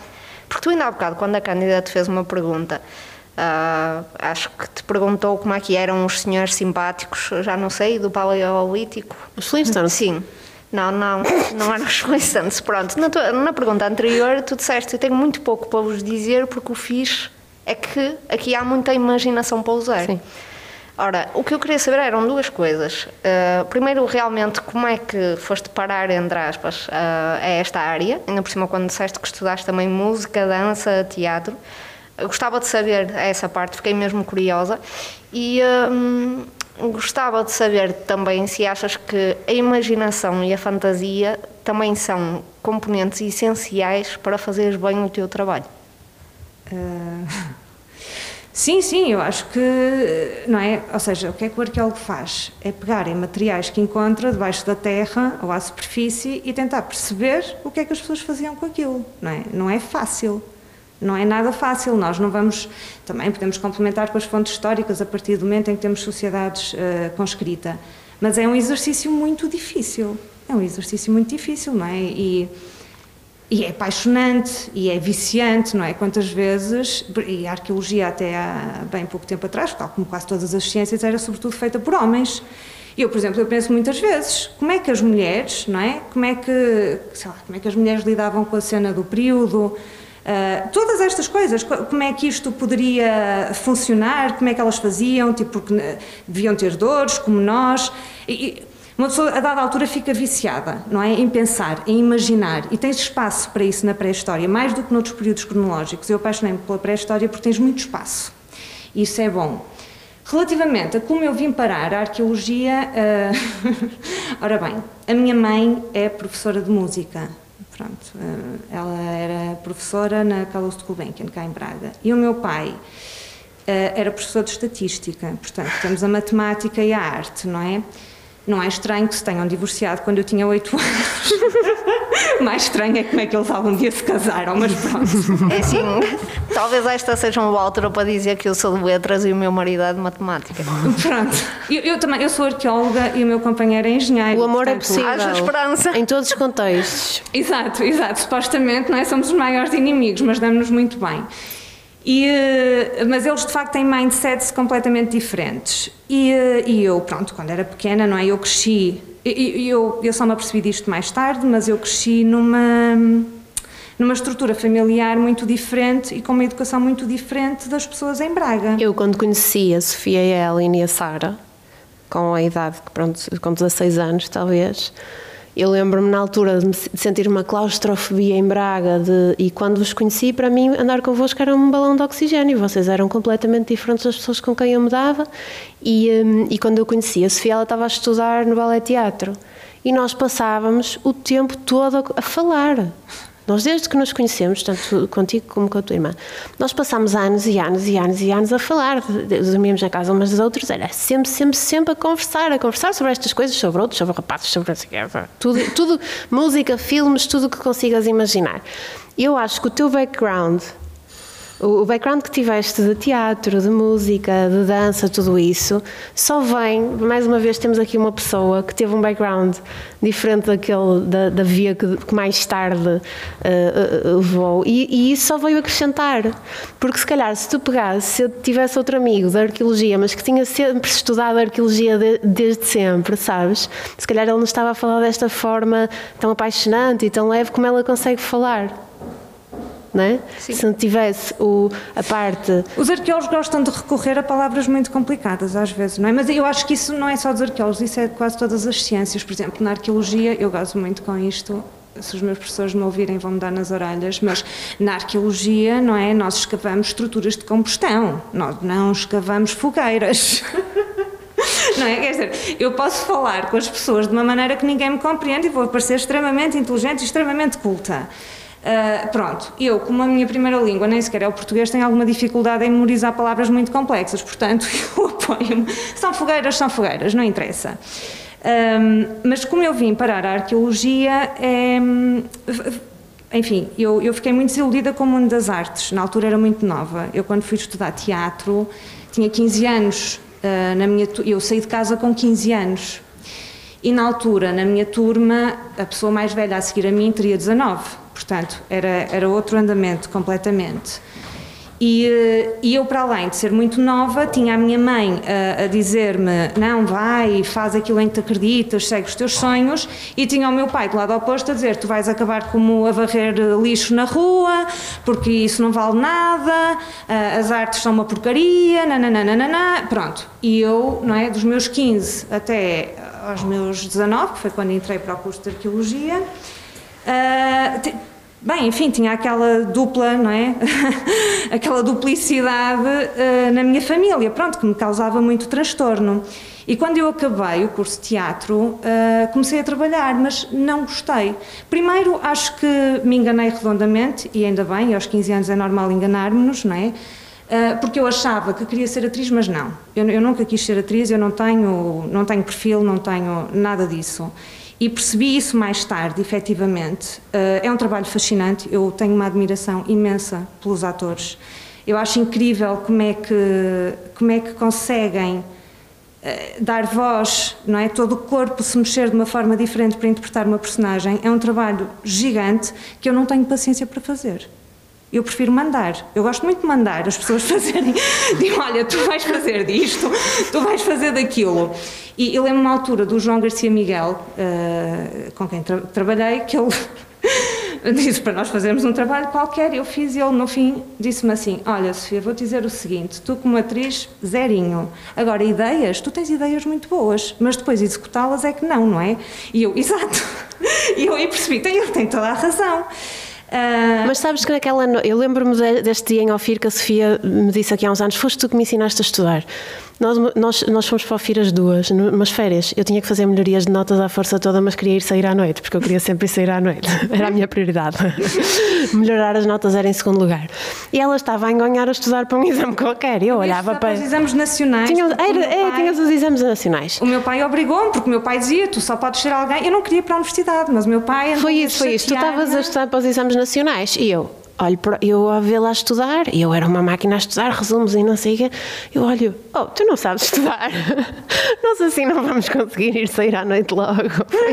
E: Porque tu, ainda há bocado, quando a Cândida te fez uma pergunta, uh, acho que te perguntou como é que eram os senhores simpáticos, já não sei, do Paleolítico.
B: Os Flintstones?
E: Sim. Não, não, não eram os Flintstones. Pronto, na, tua, na pergunta anterior, tu disseste: eu tenho muito pouco para vos dizer, porque o fiz é que aqui há muita imaginação para usar. Sim. Ora, o que eu queria saber eram duas coisas. Uh, primeiro, realmente, como é que foste parar, entre aspas, uh, a esta área? Ainda por cima, quando disseste que estudaste também música, dança, teatro. Eu gostava de saber essa parte, fiquei mesmo curiosa. E um, gostava de saber também se achas que a imaginação e a fantasia também são componentes essenciais para fazeres bem o teu trabalho.
C: Uh... Sim, sim, eu acho que, não é? Ou seja, o que é que o arqueólogo faz? É pegar em materiais que encontra debaixo da terra ou à superfície e tentar perceber o que é que as pessoas faziam com aquilo, não é? Não é fácil. Não é nada fácil, nós não vamos, também podemos complementar com as fontes históricas a partir do momento em que temos sociedades uh, com escrita, mas é um exercício muito difícil, é um exercício muito difícil, não é? E, e é apaixonante e é viciante, não é? Quantas vezes, e a arqueologia até há bem pouco tempo atrás, tal como quase todas as ciências, era sobretudo feita por homens. Eu, por exemplo, eu penso muitas vezes, como é que as mulheres, não é? Como é que, sei lá, como é que as mulheres lidavam com a cena do período, uh, todas estas coisas, como é que isto poderia funcionar, como é que elas faziam, tipo, porque eh, deviam ter dores, como nós. E, uma pessoa, a dada altura, fica viciada, não é? Em pensar, em imaginar. E tens espaço para isso na pré-história, mais do que noutros períodos cronológicos. Eu apaixonei-me pela pré-história porque tens muito espaço. Isso é bom. Relativamente a como eu vim parar a arqueologia, uh... ora bem, a minha mãe é professora de música. Pronto, uh, ela era professora na Carlos de Gulbenkian, cá em Braga. E o meu pai uh, era professor de estatística. Portanto, temos a matemática e a arte, não é? Não é estranho que se tenham divorciado quando eu tinha 8 anos. Mais estranho é como é que eles algum dia se casaram, mas pronto.
E: É assim, talvez esta seja uma boa altura para dizer que eu sou de letras e o meu marido é de matemática.
C: Pronto. Eu, eu também, eu sou arqueóloga e o meu companheiro é engenheiro.
B: O amor é portanto, é possível.
E: Haja esperança.
B: Em todos os contextos.
C: Exato, exato. Supostamente não é? somos os maiores inimigos, mas damos-nos muito bem. E, eh, mas eles de facto têm mindsets completamente diferentes. E, eh, e eu, pronto, quando era pequena, não é? Eu cresci, eu, eu só me apercebi disto mais tarde, mas eu cresci numa, numa estrutura familiar muito diferente e com uma educação muito diferente das pessoas em Braga.
B: Eu, quando conheci a Sofia a Ellen e a Sara, com a idade, pronto, com 16 anos talvez, eu lembro-me na altura de, sentir uma claustrofobia em Braga de, e quando vos conheci, para mim, andar convosco era um balão de oxigênio. Vocês eram completamente diferentes das pessoas com quem eu me dava. E, um, e quando eu conheci a Sofia, ela estava a estudar no ballet teatro. E nós passávamos o tempo todo a, a falar. Nós, desde que nos conhecemos, tanto contigo como com a tua irmã, nós passámos anos e anos e anos e anos a falar. Dormíamos na casa umas das outras, era sempre, sempre, sempre a conversar, a conversar sobre estas coisas, sobre outros, sobre rapazes, sobre tudo, tudo música, filmes, tudo o que consigas imaginar. Eu acho que o teu background o background que tiveste de teatro, de música, de dança, tudo isso, só vem, mais uma vez temos aqui uma pessoa que teve um background diferente daquele, da, da via que, que, mais tarde uh, uh, levou, e, e, isso só veio acrescentar, porque se calhar se tu pegasse, se eu tivesse outro amigo da arqueologia, mas que tinha sempre estudado arqueologia de, desde sempre, sabes, se calhar ele não estava a falar desta forma tão apaixonante e tão leve como ela consegue falar não é? Se não tivesse o, a parte.
C: Os arqueólogos gostam de recorrer a palavras muito complicadas, às vezes, não é? Mas eu acho que isso não é só dos arqueólogos, isso é de quase todas as ciências. Por exemplo, na arqueologia, eu gosto muito com isto. Se os meus professores me ouvirem, vão me dar nas orelhas, mas na arqueologia, não é? Nós escavamos estruturas de combustão, nós não escavamos fogueiras. Não é? Quer dizer, eu posso falar com as pessoas de uma maneira que ninguém me compreende e vou parecer extremamente inteligente e extremamente culta. Uh, pronto, eu, como a minha primeira língua nem sequer é o português, tenho alguma dificuldade em memorizar palavras muito complexas, portanto, eu apoio-me. São fogueiras, são fogueiras, não interessa. Um, mas como eu vim parar a arqueologia, é, enfim, eu, eu fiquei muito desiludida com o mundo das artes. Na altura era muito nova. Eu, quando fui estudar teatro, tinha 15 anos Uh, na minha, eu saí de casa com 15 anos. E na altura, na minha turma, a pessoa mais velha a seguir a mim teria 19. Portanto, era, era outro andamento completamente. E, eh, e, eu, para além de ser muito nova, tinha a minha mãe a, a dizer-me: não, vai, faz aquilo em que te acreditas, segue os teus sonhos, e tinha o meu pai do lado oposto a dizer: tu vais acabar como a varrer lixo na rua, porque isso não vale nada, as artes são uma porcaria, nananana. Pronto. E eu, não é, dos meus 15 até aos meus 19, que foi quando entrei para o curso de arqueologia. Bem, enfim, tinha aquela dupla, não é? aquela duplicidade uh, na minha família, pronto, que me causava muito transtorno. E quando eu acabei o curso de teatro, uh, comecei a trabalhar, mas não gostei. Primeiro, acho que me enganei redondamente, e ainda bem, aos 15 anos é normal enganar-nos, não é? Ah, porque eu achava que queria ser atriz, mas não. Eu, eu, nunca quis ser atriz, eu não tenho, não tenho perfil, não tenho nada disso. E percebi isso mais tarde, efetivamente. Uh, é um trabalho fascinante, eu tenho uma admiração imensa pelos atores. Eu acho incrível como é que, como é que conseguem uh, dar voz, não é? Todo o corpo se mexer de uma forma diferente para interpretar uma personagem. É um trabalho gigante que eu não tenho paciência para fazer. Eu prefiro mandar. Eu gosto muito de mandar as pessoas fazerem. Digo, olha, tu vais fazer disto, tu vais fazer daquilo. E eu lembro uma altura do João Garcia Miguel, uh, com quem tra trabalhei, que ele disse para nós fazermos um trabalho qualquer. Eu fiz e ele, no fim, disse-me assim: Olha, Sofia, vou dizer o seguinte: tu, como atriz, zerinho. Agora, ideias, tu tens ideias muito boas, mas depois executá-las é que não, não é? E eu, exato. E eu aí percebi: tem, ele tem toda a razão.
B: Uh... Mas sabes que naquela. Eu lembro-me deste dia em Ofir que a Sofia me disse aqui há uns anos: foste tu que me ensinaste a estudar. Nós, nós, nós fomos para o as duas, numas férias. Eu tinha que fazer melhorias de notas à força toda, mas queria ir sair à noite, porque eu queria sempre ir sair à noite. Era a minha prioridade. Melhorar as notas era em segundo lugar. E ela estava a enganhar a estudar para um exame qualquer. Eu olhava para.
C: os exames nacionais.
B: Tinha, era, é, pai... tinhas os exames nacionais.
C: O meu pai obrigou-me, porque o meu pai dizia: tu só podes ser alguém. Eu não queria ir para a universidade, mas o meu pai.
B: Foi isso, foi isso. Tu estavas a estudar para os exames nacionais e eu, olho para, eu a vê-la estudar, e eu era uma máquina a estudar, resumos e não sei o quê, eu olho, oh, tu não sabes estudar, nós assim não vamos conseguir ir sair à noite logo,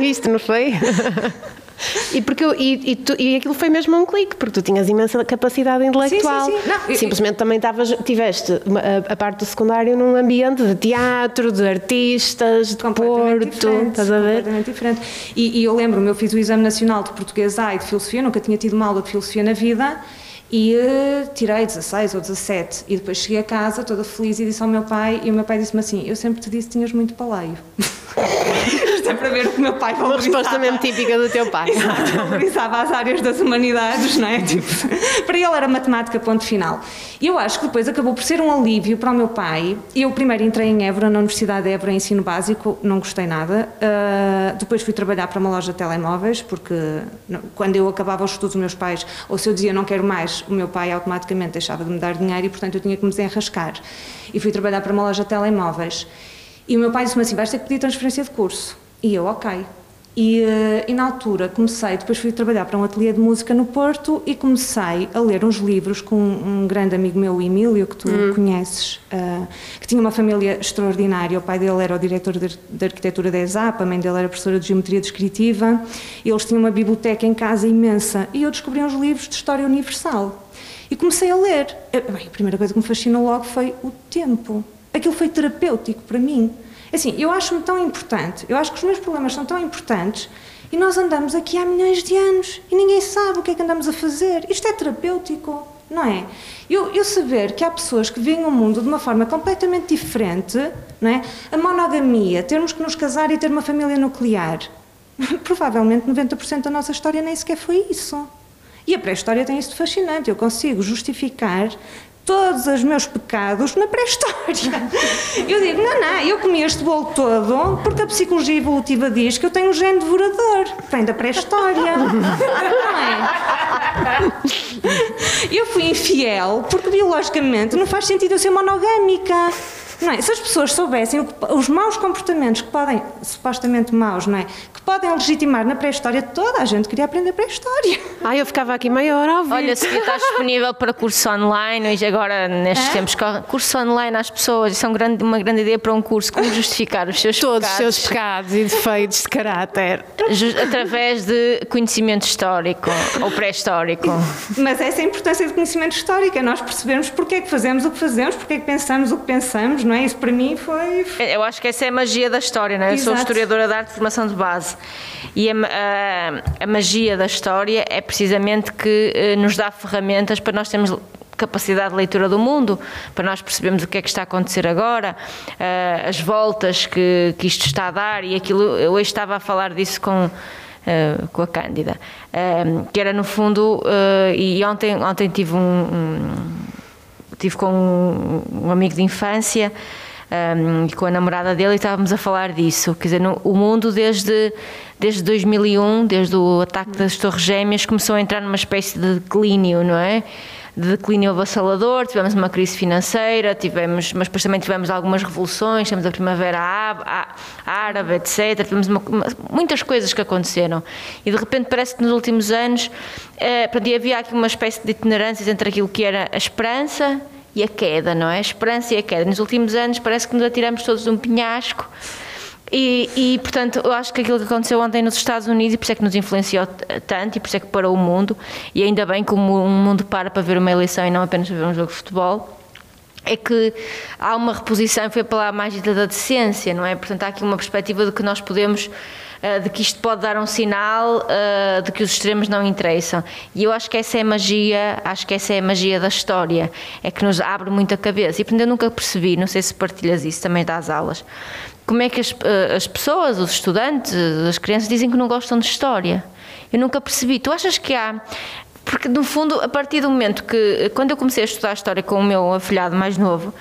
B: isto, não foi? E, porque eu, e, e, tu, e, aquilo foi mesmo um clique, porque tu tinhas imensa capacidade intelectual. Sim, sim, sim. Não, Simplesmente eu, também tavas, tiveste a, a, parte do secundário num ambiente de teatro, de artistas, de Porto. Estás a ver?
C: Completamente diferente. E, e eu lembro-me, eu fiz o Exame Nacional de Português A e de Filosofia, nunca tinha tido uma aula de Filosofia na vida e uh, tirei 16 ou 17 e depois cheguei a casa toda feliz e disse ao meu pai e o meu pai disse-me assim, eu sempre te disse que tinhas muito paleio Isto é para ver o que o meu pai valorizava.
B: Uma resposta mesmo típica do teu pai.
C: Exato, valorizava as áreas das humanidades, não é? Tipo, para ele era matemática ponto final. E eu acho que depois acabou por ser um alívio para o meu pai. Eu primeiro entrei em Évora, na Universidade de Évora, em ensino básico, não gostei nada. Uh, depois fui trabalhar para uma loja de telemóveis, porque quando eu acabava os estudos dos meus pais, ou se eu dizia não quero mais, o meu pai automaticamente deixava de me dar dinheiro e, portanto, eu tinha que me desenrascar. E fui trabalhar para uma loja de telemóveis. E o meu pai disse-me assim: vais ter que pedir transferência de curso. E eu, ok. E, eh, e, na altura comecei, depois fui trabalhar para um ateliê de música no Porto e comecei a ler uns livros com um grande amigo meu, o Emílio, que tu hum. conheces, uh, que tinha uma família extraordinária. O pai dele era o diretor de, de arquitetura da ESAP, a mãe dele era professora de geometria descritiva. Eles tinham uma biblioteca em casa imensa e eu descobri uns livros de história universal. E comecei a ler. Eh, bem, a primeira coisa que me fascinou logo foi o tempo aquilo foi terapêutico para mim. Assim, eu acho-me tão importante, eu acho que os meus problemas são tão importantes e nós andamos aqui há milhões de anos e ninguém sabe o que é que andamos a fazer. Isto é terapêutico, não é? Eu, eu saber que há pessoas que veem o mundo de uma forma completamente diferente, não é? A monogamia, termos que nos casar e ter uma família nuclear. Provavelmente 90% da nossa história nem sequer foi isso. E a pré-história tem isso de fascinante. Eu consigo justificar todos os meus pecados na pré-história. Eu digo, não, não, eu comi este bolo todo porque a psicologia evolutiva diz que eu tenho um gene devorador. Vem da pré-história. Não é? Eu fui infiel porque biologicamente não faz sentido eu ser monogâmica. Não é? Se as pessoas soubessem os maus comportamentos que podem, supostamente maus, não é? Que podem legitimar na pré-história. Toda a gente queria aprender pré-história.
B: Ah, eu ficava aqui meia hora a ouvir.
D: Olha, Sofia, estás disponível para curso online e agora, nestes tempos, corre- curso online às pessoas. Isso é um grande- uma grande ideia para um curso. Como justificar os seus
B: todos os
D: pecados?
B: seus pecados e defeitos de caráter.
D: Através de conhecimento histórico ou pré-histórico.
C: Mas essa é a importância do conhecimento histórico, é nós percebermos porque é que fazemos o que fazemos, porque é que pensamos o que pensamos, não é? Isso para mim foi.
D: Eu acho que essa é a magia da história, não é? Eu sou historiadora de arte de formação de base. E a, a- a magia da história é precisamente que eh, nos dá ferramentas para nós termos capacidade de leitura do mundo, para nós percebermos o que é que está a acontecer agora, eh, as voltas que, que isto está a dar e aquilo. Eu hoje estava a falar disso com. eh, com a Cândida, eh, que era no fundo, eh, e ontem, ontem tive um- um, Estive com um, amigo de infância um, com a namorada dele e estávamos a falar disso. Quer dizer, no- o mundo desde, desde 2001, desde o ataque das Torres Gêmeas, começou a entrar numa espécie de declínio, não é? De declínio avassalador, tivemos uma crise financeira, tivemos, mas depois também tivemos algumas revoluções, tivemos a Primavera Árabe, etc. Tivemos uma- muitas coisas que aconteceram. E de repente parece que nos últimos anos eh, portanto, havia aqui uma espécie de itinerâncias entre aquilo que era a esperança e a queda, não é? A esperança e a queda. Nos últimos anos parece que nos atiramos todos um penhasco. E, e, portanto, eu acho que aquilo que aconteceu ontem nos Estados Unidos, e por isso é que nos influenciou tanto, e por isso é que parou o mundo, e ainda bem que o mu- mundo para para ver uma eleição e não apenas para ver um jogo de futebol, é que há uma reposição, foi pela mágica da decência, não é? Portanto, há aqui uma perspectiva de que nós podemos, de que isto pode dar um sinal eh, de que os extremos não interessam. E eu acho que essa é a magia, acho que essa é a magia da história, é que nos abre muito a cabeça. E portanto, eu nunca percebi, não sei se partilhas isso também das aulas, como é que as, eh, as pessoas, os estudantes, as crianças dizem que não gostam de história. Eu nunca percebi. Tu achas que há porque, no fundo, a partir do momento que, quando eu comecei a estudar história com o meu afilhado mais novo,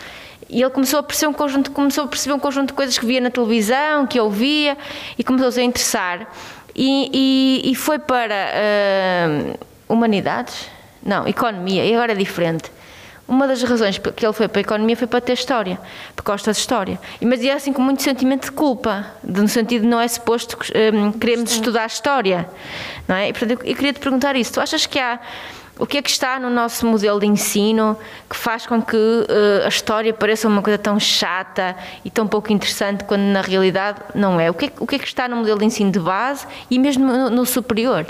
D: e ele começou a perceber um conjunto, começou a perceber um conjunto de coisas que via na televisão, que ouvia, e começou-se a interessar. E, e- e foi para ah, humanidades? Não, economia, e agora é diferente. Uma das razões que ele foi para a economia foi para ter história, porque gosta de história. Mas ia assim com muito sentimento de culpa, no sentido de não é suposto que hum, queremos estudar história, não é? E, portanto, eu, eu queria te perguntar isso. Tu achas que há o que é que está no nosso modelo de ensino que faz com que eh, a história pareça uma coisa tão chata e tão pouco interessante quando na realidade não é? O que é, que- o que, é que está no modelo de ensino de base e mesmo no, no superior?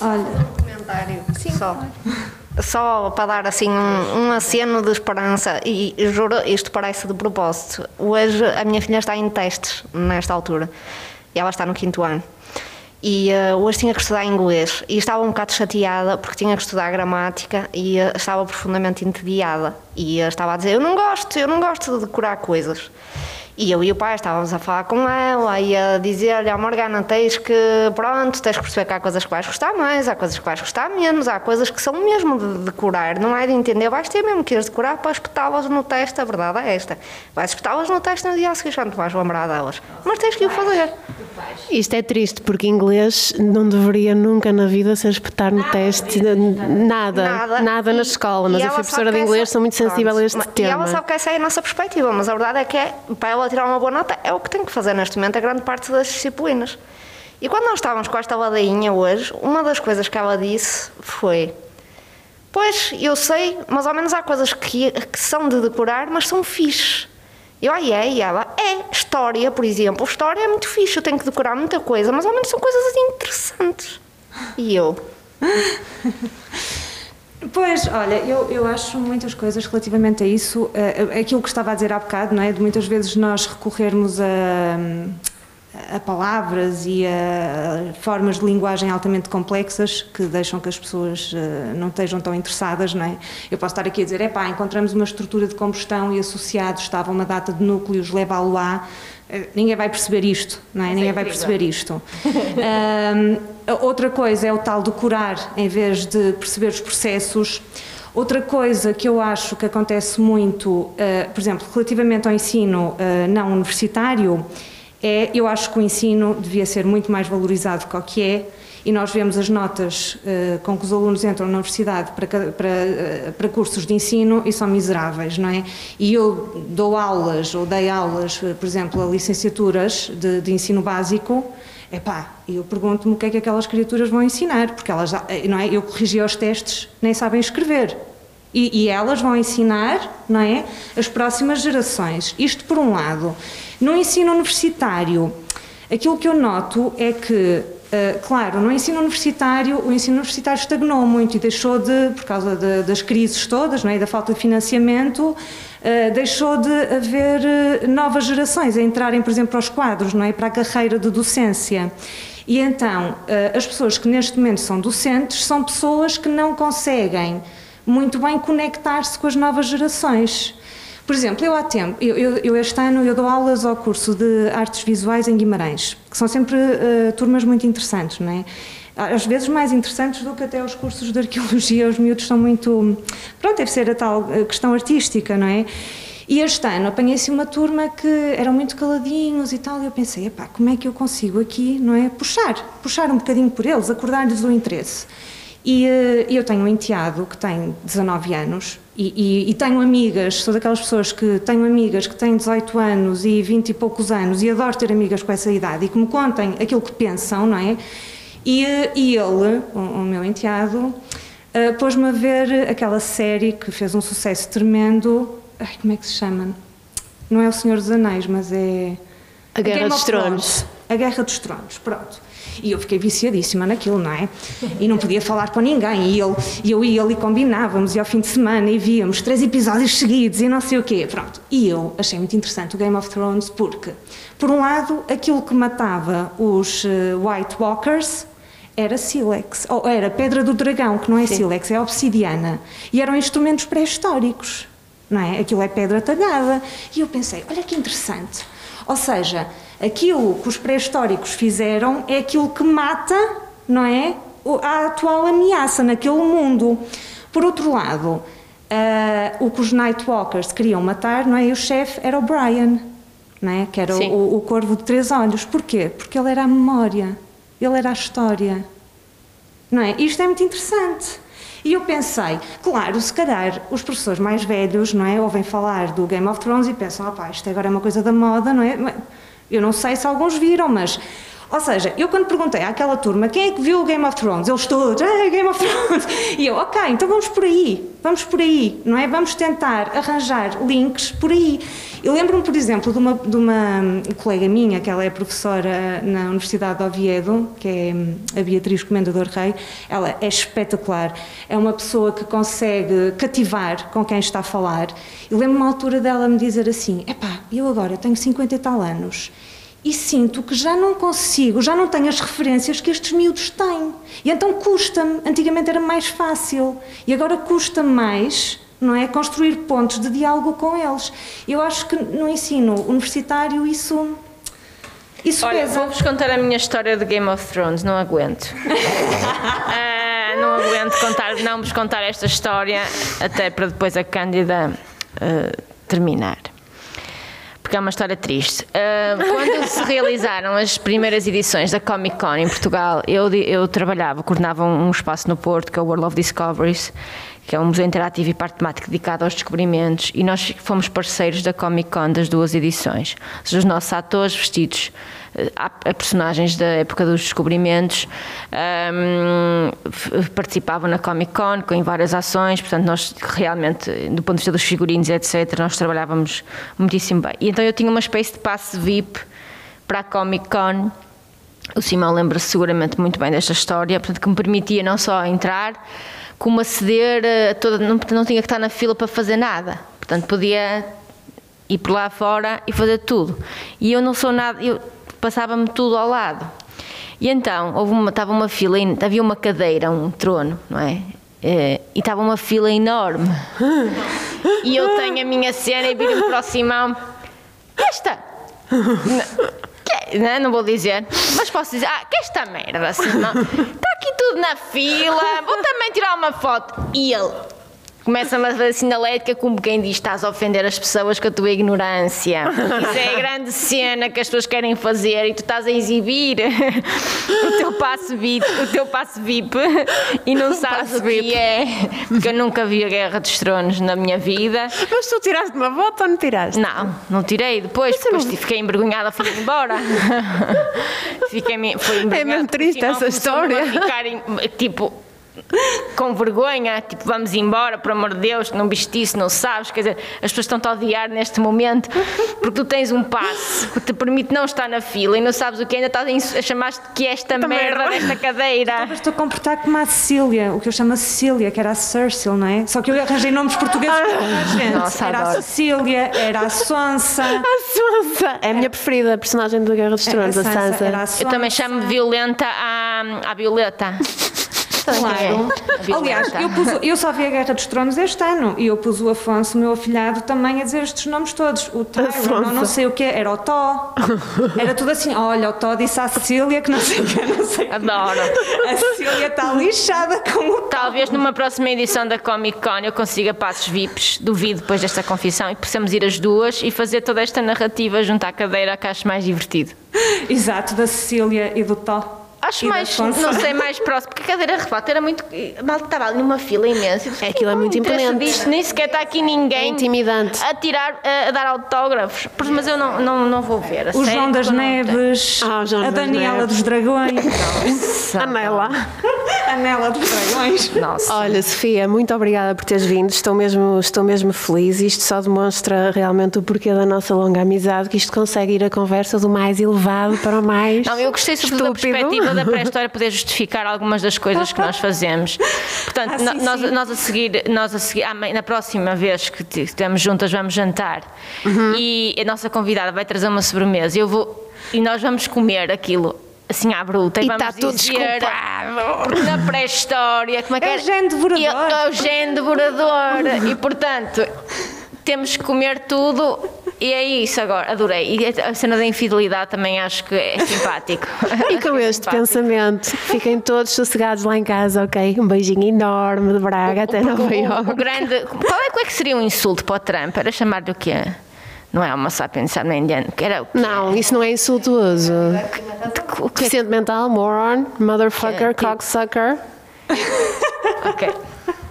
C: Olha,
E: comentário só. Só para dar assim um, um aceno de esperança, e juro, isto parece de propósito. Hoje a minha filha está em testes nesta altura e ela está no quinto ano. E eh, hoje tinha que estudar inglês e estava um bocado chateada porque tinha que estudar gramática e eh, estava profundamente entediada. E eh, estava a dizer: Eu não gosto, eu não gosto de decorar coisas. E eu e o pai estávamos a falar com ela e a dizer-lhe, ó Morgana, tens que, pronto, tens que perceber que há coisas que vais gostar mais, há coisas que vais gostar menos, há coisas que são mesmo de decorar, não é de entender, vais ter mesmo que ir decorar para espetá-las no teste, a verdade é esta. Vais espetá-las no teste no dia a seguir, já não te vais lembrar delas. Mas tens que o fazer.
B: Isto é triste porque inglês não deveria nunca na vida ser espetar no teste, nada, nada, na
E: E-
B: escola, mas eu fui professora de inglês, sou muito sensível a este tema.
E: E ela sabe que essa é a nossa perspectiva, mas a verdade é que é, para ela tirar uma boa nota é o que tem que fazer neste momento a grande parte das disciplinas. E quando nós estávamos com esta ladainha hoje, uma das coisas que ela disse foi: Pois, eu sei, mas ao menos há coisas que, que são de decorar, mas são fixe. Eu, ai, é, e ela, é, história, por exemplo. História é muito fixe, eu tenho que decorar muita coisa, mas ao menos são coisas interessantes. E eu,
C: Pois, olha, eu, eu acho muitas coisas relativamente a isso. eh, aquilo que estava a dizer há bocado, não é? De muitas vezes nós recorrermos a, a palavras e a formas de linguagem altamente complexas que deixam que as pessoas eh, não estejam tão interessadas, não é? Eu posso estar aqui a dizer, epá, encontramos uma estrutura de combustão e associados estava uma data de núcleos, leva-lo lá. Eh, Ninguém vai perceber isto, não é? Ninguém vai perceber isto. A outra coisa é o tal decorar em vez de perceber os processos. Outra coisa que eu acho que acontece muito, eh, por exemplo, relativamente ao ensino eh, não universitário, é eu acho que o ensino devia ser muito mais valorizado que o que é. E nós vemos as notas eh, com que os alunos entram na universidade para, para, eh, para cursos de ensino e são miseráveis, não é? E eu dou aulas, ou dei aulas, eh, por exemplo, a licenciaturas de, de ensino básico, Epá, eu pergunto-me o que é que aquelas criaturas vão ensinar, porque elas, não é? Eu corrigi os testes, nem sabem escrever. E, e elas vão ensinar, não é? As próximas gerações. Isto por um lado. No ensino universitário, aquilo que eu noto é que, eh, claro, no ensino universitário, o ensino universitário estagnou muito e deixou de, por causa de- das crises todas, não é? Da falta de financiamento, eh, deixou de haver eh, novas gerações a entrarem, por exemplo, para os quadros, não é? Para a carreira de docência. E então, as pessoas que neste momento são docentes são pessoas que não conseguem muito bem conectar-se com as novas gerações. Por exemplo, eu há tempo, eu, eu- este ano eu dou aulas ao curso de artes visuais em Guimarães, que são sempre eh, turmas muito interessantes, não é? Às vezes mais interessantes do que até os cursos de arqueologia, os miúdos são muito. Pronto, deve ser a tal eh, questão artística, não é? E este ano apanhei-se uma turma que eram muito caladinhos e tal, e eu pensei, epá, como é que eu consigo aqui, não é? Puxar, puxar um bocadinho por eles, acordar-lhes o interesse. E eh, eu tenho um enteado que tem 19 anos e, e- e tenho amigas, sou daquelas pessoas que tenho amigas que têm 18 anos e 20 e poucos anos e adoro ter amigas com essa idade e que me contem aquilo que pensam, não é? E, eh, e ele, o, o meu enteado, eh, pôs-me a ver aquela série que fez um sucesso tremendo. Ai, como é que se chama? Não é O Senhor dos Anéis, mas é.
B: A Guerra
C: Game
B: dos
C: of
B: Tronos.
C: A Guerra dos Tronos, pronto. E eu fiquei viciadíssima naquilo, não é? E não podia falar com ninguém. E ele, eu e ele combinávamos, e ao fim de semana e víamos três episódios seguidos e não sei o quê. Pronto. E eu achei muito interessante o Game of Thrones porque, por um lado, aquilo que matava os eh, White Walkers era sílex, ou era pedra do dragão, que não é sílex, é obsidiana. E eram instrumentos pré-históricos, não é? Aquilo é pedra talhada. E eu pensei, olha que interessante. Ou seja, aquilo que os pré-históricos fizeram é aquilo que mata, não é? A atual ameaça naquele mundo. Por outro lado, ah, o que os Nightwalkers queriam matar, não é? E o chefe era o Brian, não é? Que era o, o corvo de três olhos. Porquê? Porque ele era a memória, ele era a história. Não é? Isto é muito interessante. E eu pensei, claro, se calhar os professores mais velhos, não é, ouvem falar do Game of Thrones e pensam, opá, isto agora é uma coisa da moda, não é? Eu não sei se alguns viram, mas ou seja, eu quando perguntei àquela turma quem é que viu o Game of Thrones, eles todos, ah, Game of Thrones, e eu, ok, então vamos por aí, vamos por aí, não é? Vamos tentar arranjar links por aí. Eu lembro-me, por exemplo, de uma, de uma hum, colega minha, que ela é professora na Universidade de Oviedo, que é hum, a Beatriz Comendador Rei, ela é espetacular, é uma pessoa que consegue cativar com quem está a falar. Eu lembro-me uma altura dela me dizer assim, epá, eu agora tenho 50 e tal anos, e sinto que já não consigo, já não tenho as referências que estes miúdos têm. E então custa-me. Antigamente era mais fácil e agora custa mais, não é? Construir pontos de diálogo com eles. Eu acho que no ensino universitário isso. Isso
D: Olha, vou-vos contar a minha história de Game of Thrones, não aguento. Ah, não aguento contar, não vos contar esta história até para depois a Cândida ah, terminar. Porque é uma história triste. Ah, quando se realizaram as primeiras edições da Comic Con em Portugal, eu, eu trabalhava, coordenava um, um espaço no Porto, que é o World of Discoveries, que é um museu interativo e parque temático dedicado aos descobrimentos, e nós fomos parceiros da Comic Con das duas edições. Seja, os nossos atores vestidos eh, a a personagens da época dos descobrimentos ahm, f- participavam na Comic Con em várias ações, portanto nós realmente, do ponto de vista dos figurinos etc, nós trabalhávamos muitíssimo bem. E então eu tinha uma espécie de passe VIP para a Comic Con o Simão lembra-se seguramente muito bem desta história, portanto, que me permitia não só entrar, como aceder a toda. Não, não tinha que estar na fila para fazer nada. Portanto, podia ir por lá fora e fazer tudo. E eu não sou nada. Eu passava-me tudo ao lado. E então, houve uma, estava uma fila, havia uma cadeira, um trono, não é? Eh, E estava uma fila enorme. E eu tenho a minha cena e o Simão. Esta! Que- não, não vou dizer, mas posso dizer, ah, que esta merda, Simão. Está aqui tudo na fila, vou também tirar uma foto. E ele, Começa-me a fazer sinalética como quem diz: estás a ofender as pessoas com a tua ignorância. Isso é a grande cena que as pessoas querem fazer e tu estás a exibir o teu passo VIP, o teu passo VIP e não sabes o que é. Porque eu nunca vi a Guerra dos Tronos na minha vida.
B: Mas tu tiraste uma foto ou não tiraste?
D: Não, não tirei depois, depois fiquei envergonhada, fui embora. fiquei, envergonhada.
B: É mesmo triste essa história.
D: Ficar, tipo, com vergonha, tipo, vamos embora, por amor de Deus, não viste isso, não sabes, quer dizer, as pessoas estão-te a odiar neste momento porque tu tens um passe que te permite não estar na fila e não sabes o que ainda estás a a chamar-te que é esta merda
B: merda.
D: desta cadeira.
C: Mas estou a comportar como a Cecília, o que eu chamo a Cecília, que era a Cersei, não é? Só que eu arranjei nomes portugueses para toda a gente.
D: Nossa,
C: era a
D: adoro.
C: Cecília, era a Sonsa.
B: A Sansa! É a minha preferida, a personagem da Guerra dos Tronos, a Sansa.
C: era a
D: Eu
C: Sonsa.
D: também chamo violenta à, à Violeta.
C: Claro.
D: A Violeta.
C: Aliás, eu, pus- eu só vi a Guerra dos Tronos este ano e eu pus o Afonso, o meu afilhado, também a dizer estes nomes todos. O Tyron, ou não sei o quê, era o Tó. Era tudo assim: olha, o Tó disse à Cecília que não sei o quê, não sei.
D: Adoro.
C: A Cecília está lixada com o Tó.
D: Talvez numa próxima edição da Comic Con eu consiga passos VIPs, duvido depois desta confissão, e possamos ir as duas e fazer toda esta narrativa junto à cadeira que acho mais divertido.
C: Exato, da Cecília e do Tó.
D: Acho
C: E
D: mais, não sei, mais próximo, porque a cadeira repórter era muito. Mal estava ali numa fila imensa.
B: É, aquilo é muito imponente.
D: disto? Nem sequer está aqui ninguém
B: É intimidante.
D: a tirar, a, a dar autógrafos. Mas eu não, não, não vou ver. a
C: O
D: sério,
C: João das. Neves,
B: Ah, João
C: a Daniela
B: Neves.
C: dos Dragões,
B: A Nela.
C: a Nela dos Dragões.
D: Nossa.
B: Olha, Sofia, muito obrigada por teres vindo. Estou mesmo, estou mesmo feliz. Isto só demonstra realmente o porquê da nossa longa amizade, que isto consegue ir a conversa do mais elevado para o mais.
D: Não, eu gostei sobretudo da
B: estúpido.
D: Perspectiva da pré-história poder justificar algumas das coisas que nós fazemos. Portanto,
C: Ah, sim,
D: nós,
C: sim.
D: nós a seguir, nós a seguir amanhã- na próxima vez que estamos juntas, vamos jantar
B: Uhum.
D: e a nossa convidada vai trazer uma sobremesa. Eu vou e nós vamos comer aquilo. Assim à bruta, e,
B: está tudo desculpado.
D: porque na pré-história, como é que
C: É o
D: era?
C: gene devorador.
D: E- É o gene devorador. e portanto, temos que comer tudo. E é isso agora, adorei. E a cena da infidelidade também acho que é simpático.
B: E com este
D: Simpático.
B: pensamento, fiquem todos sossegados lá em casa, ok? Um beijinho enorme de Braga até
D: O-
B: Nova
D: o,
B: Iorque.
D: o grande. Qual é, qual é que seria um insulto para o Trump? Era chamar-lhe o quê? Não é uma sapiens nem indiano, que era o quê?
B: Não, isso não é insultuoso.
D: O quê?
B: Deficiente mental, moron, motherfucker,
D: tipo-
B: cocksucker,
D: Ok.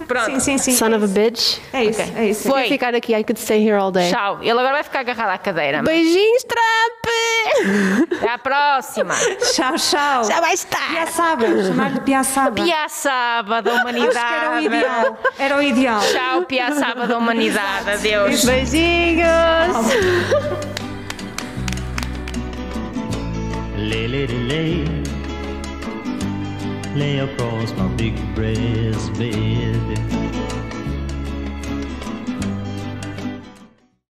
D: Pronto.
C: Sim, sim, sim.
B: son of a bitch.
C: É isso,
D: Ok.
C: é isso.
D: Foi.
B: Quer ficar aqui, I could stay here all day.
D: Tchau. Ele agora vai ficar agarrado à cadeira.
B: Beijinhos, Trump!
D: Até à próxima.
C: Tchau, tchau.
B: Já vai estar!
C: Piaçaba, chamar-lhe Piaçaba.
D: Piaçaba da
C: Acho que era o
D: humanidade.
C: ideal. Era o ideal.
D: Tchau, Piaçaba da humanidade. Adeus.
B: Beijinhos!
A: Lay, lay, lay, lay across my big breast bed.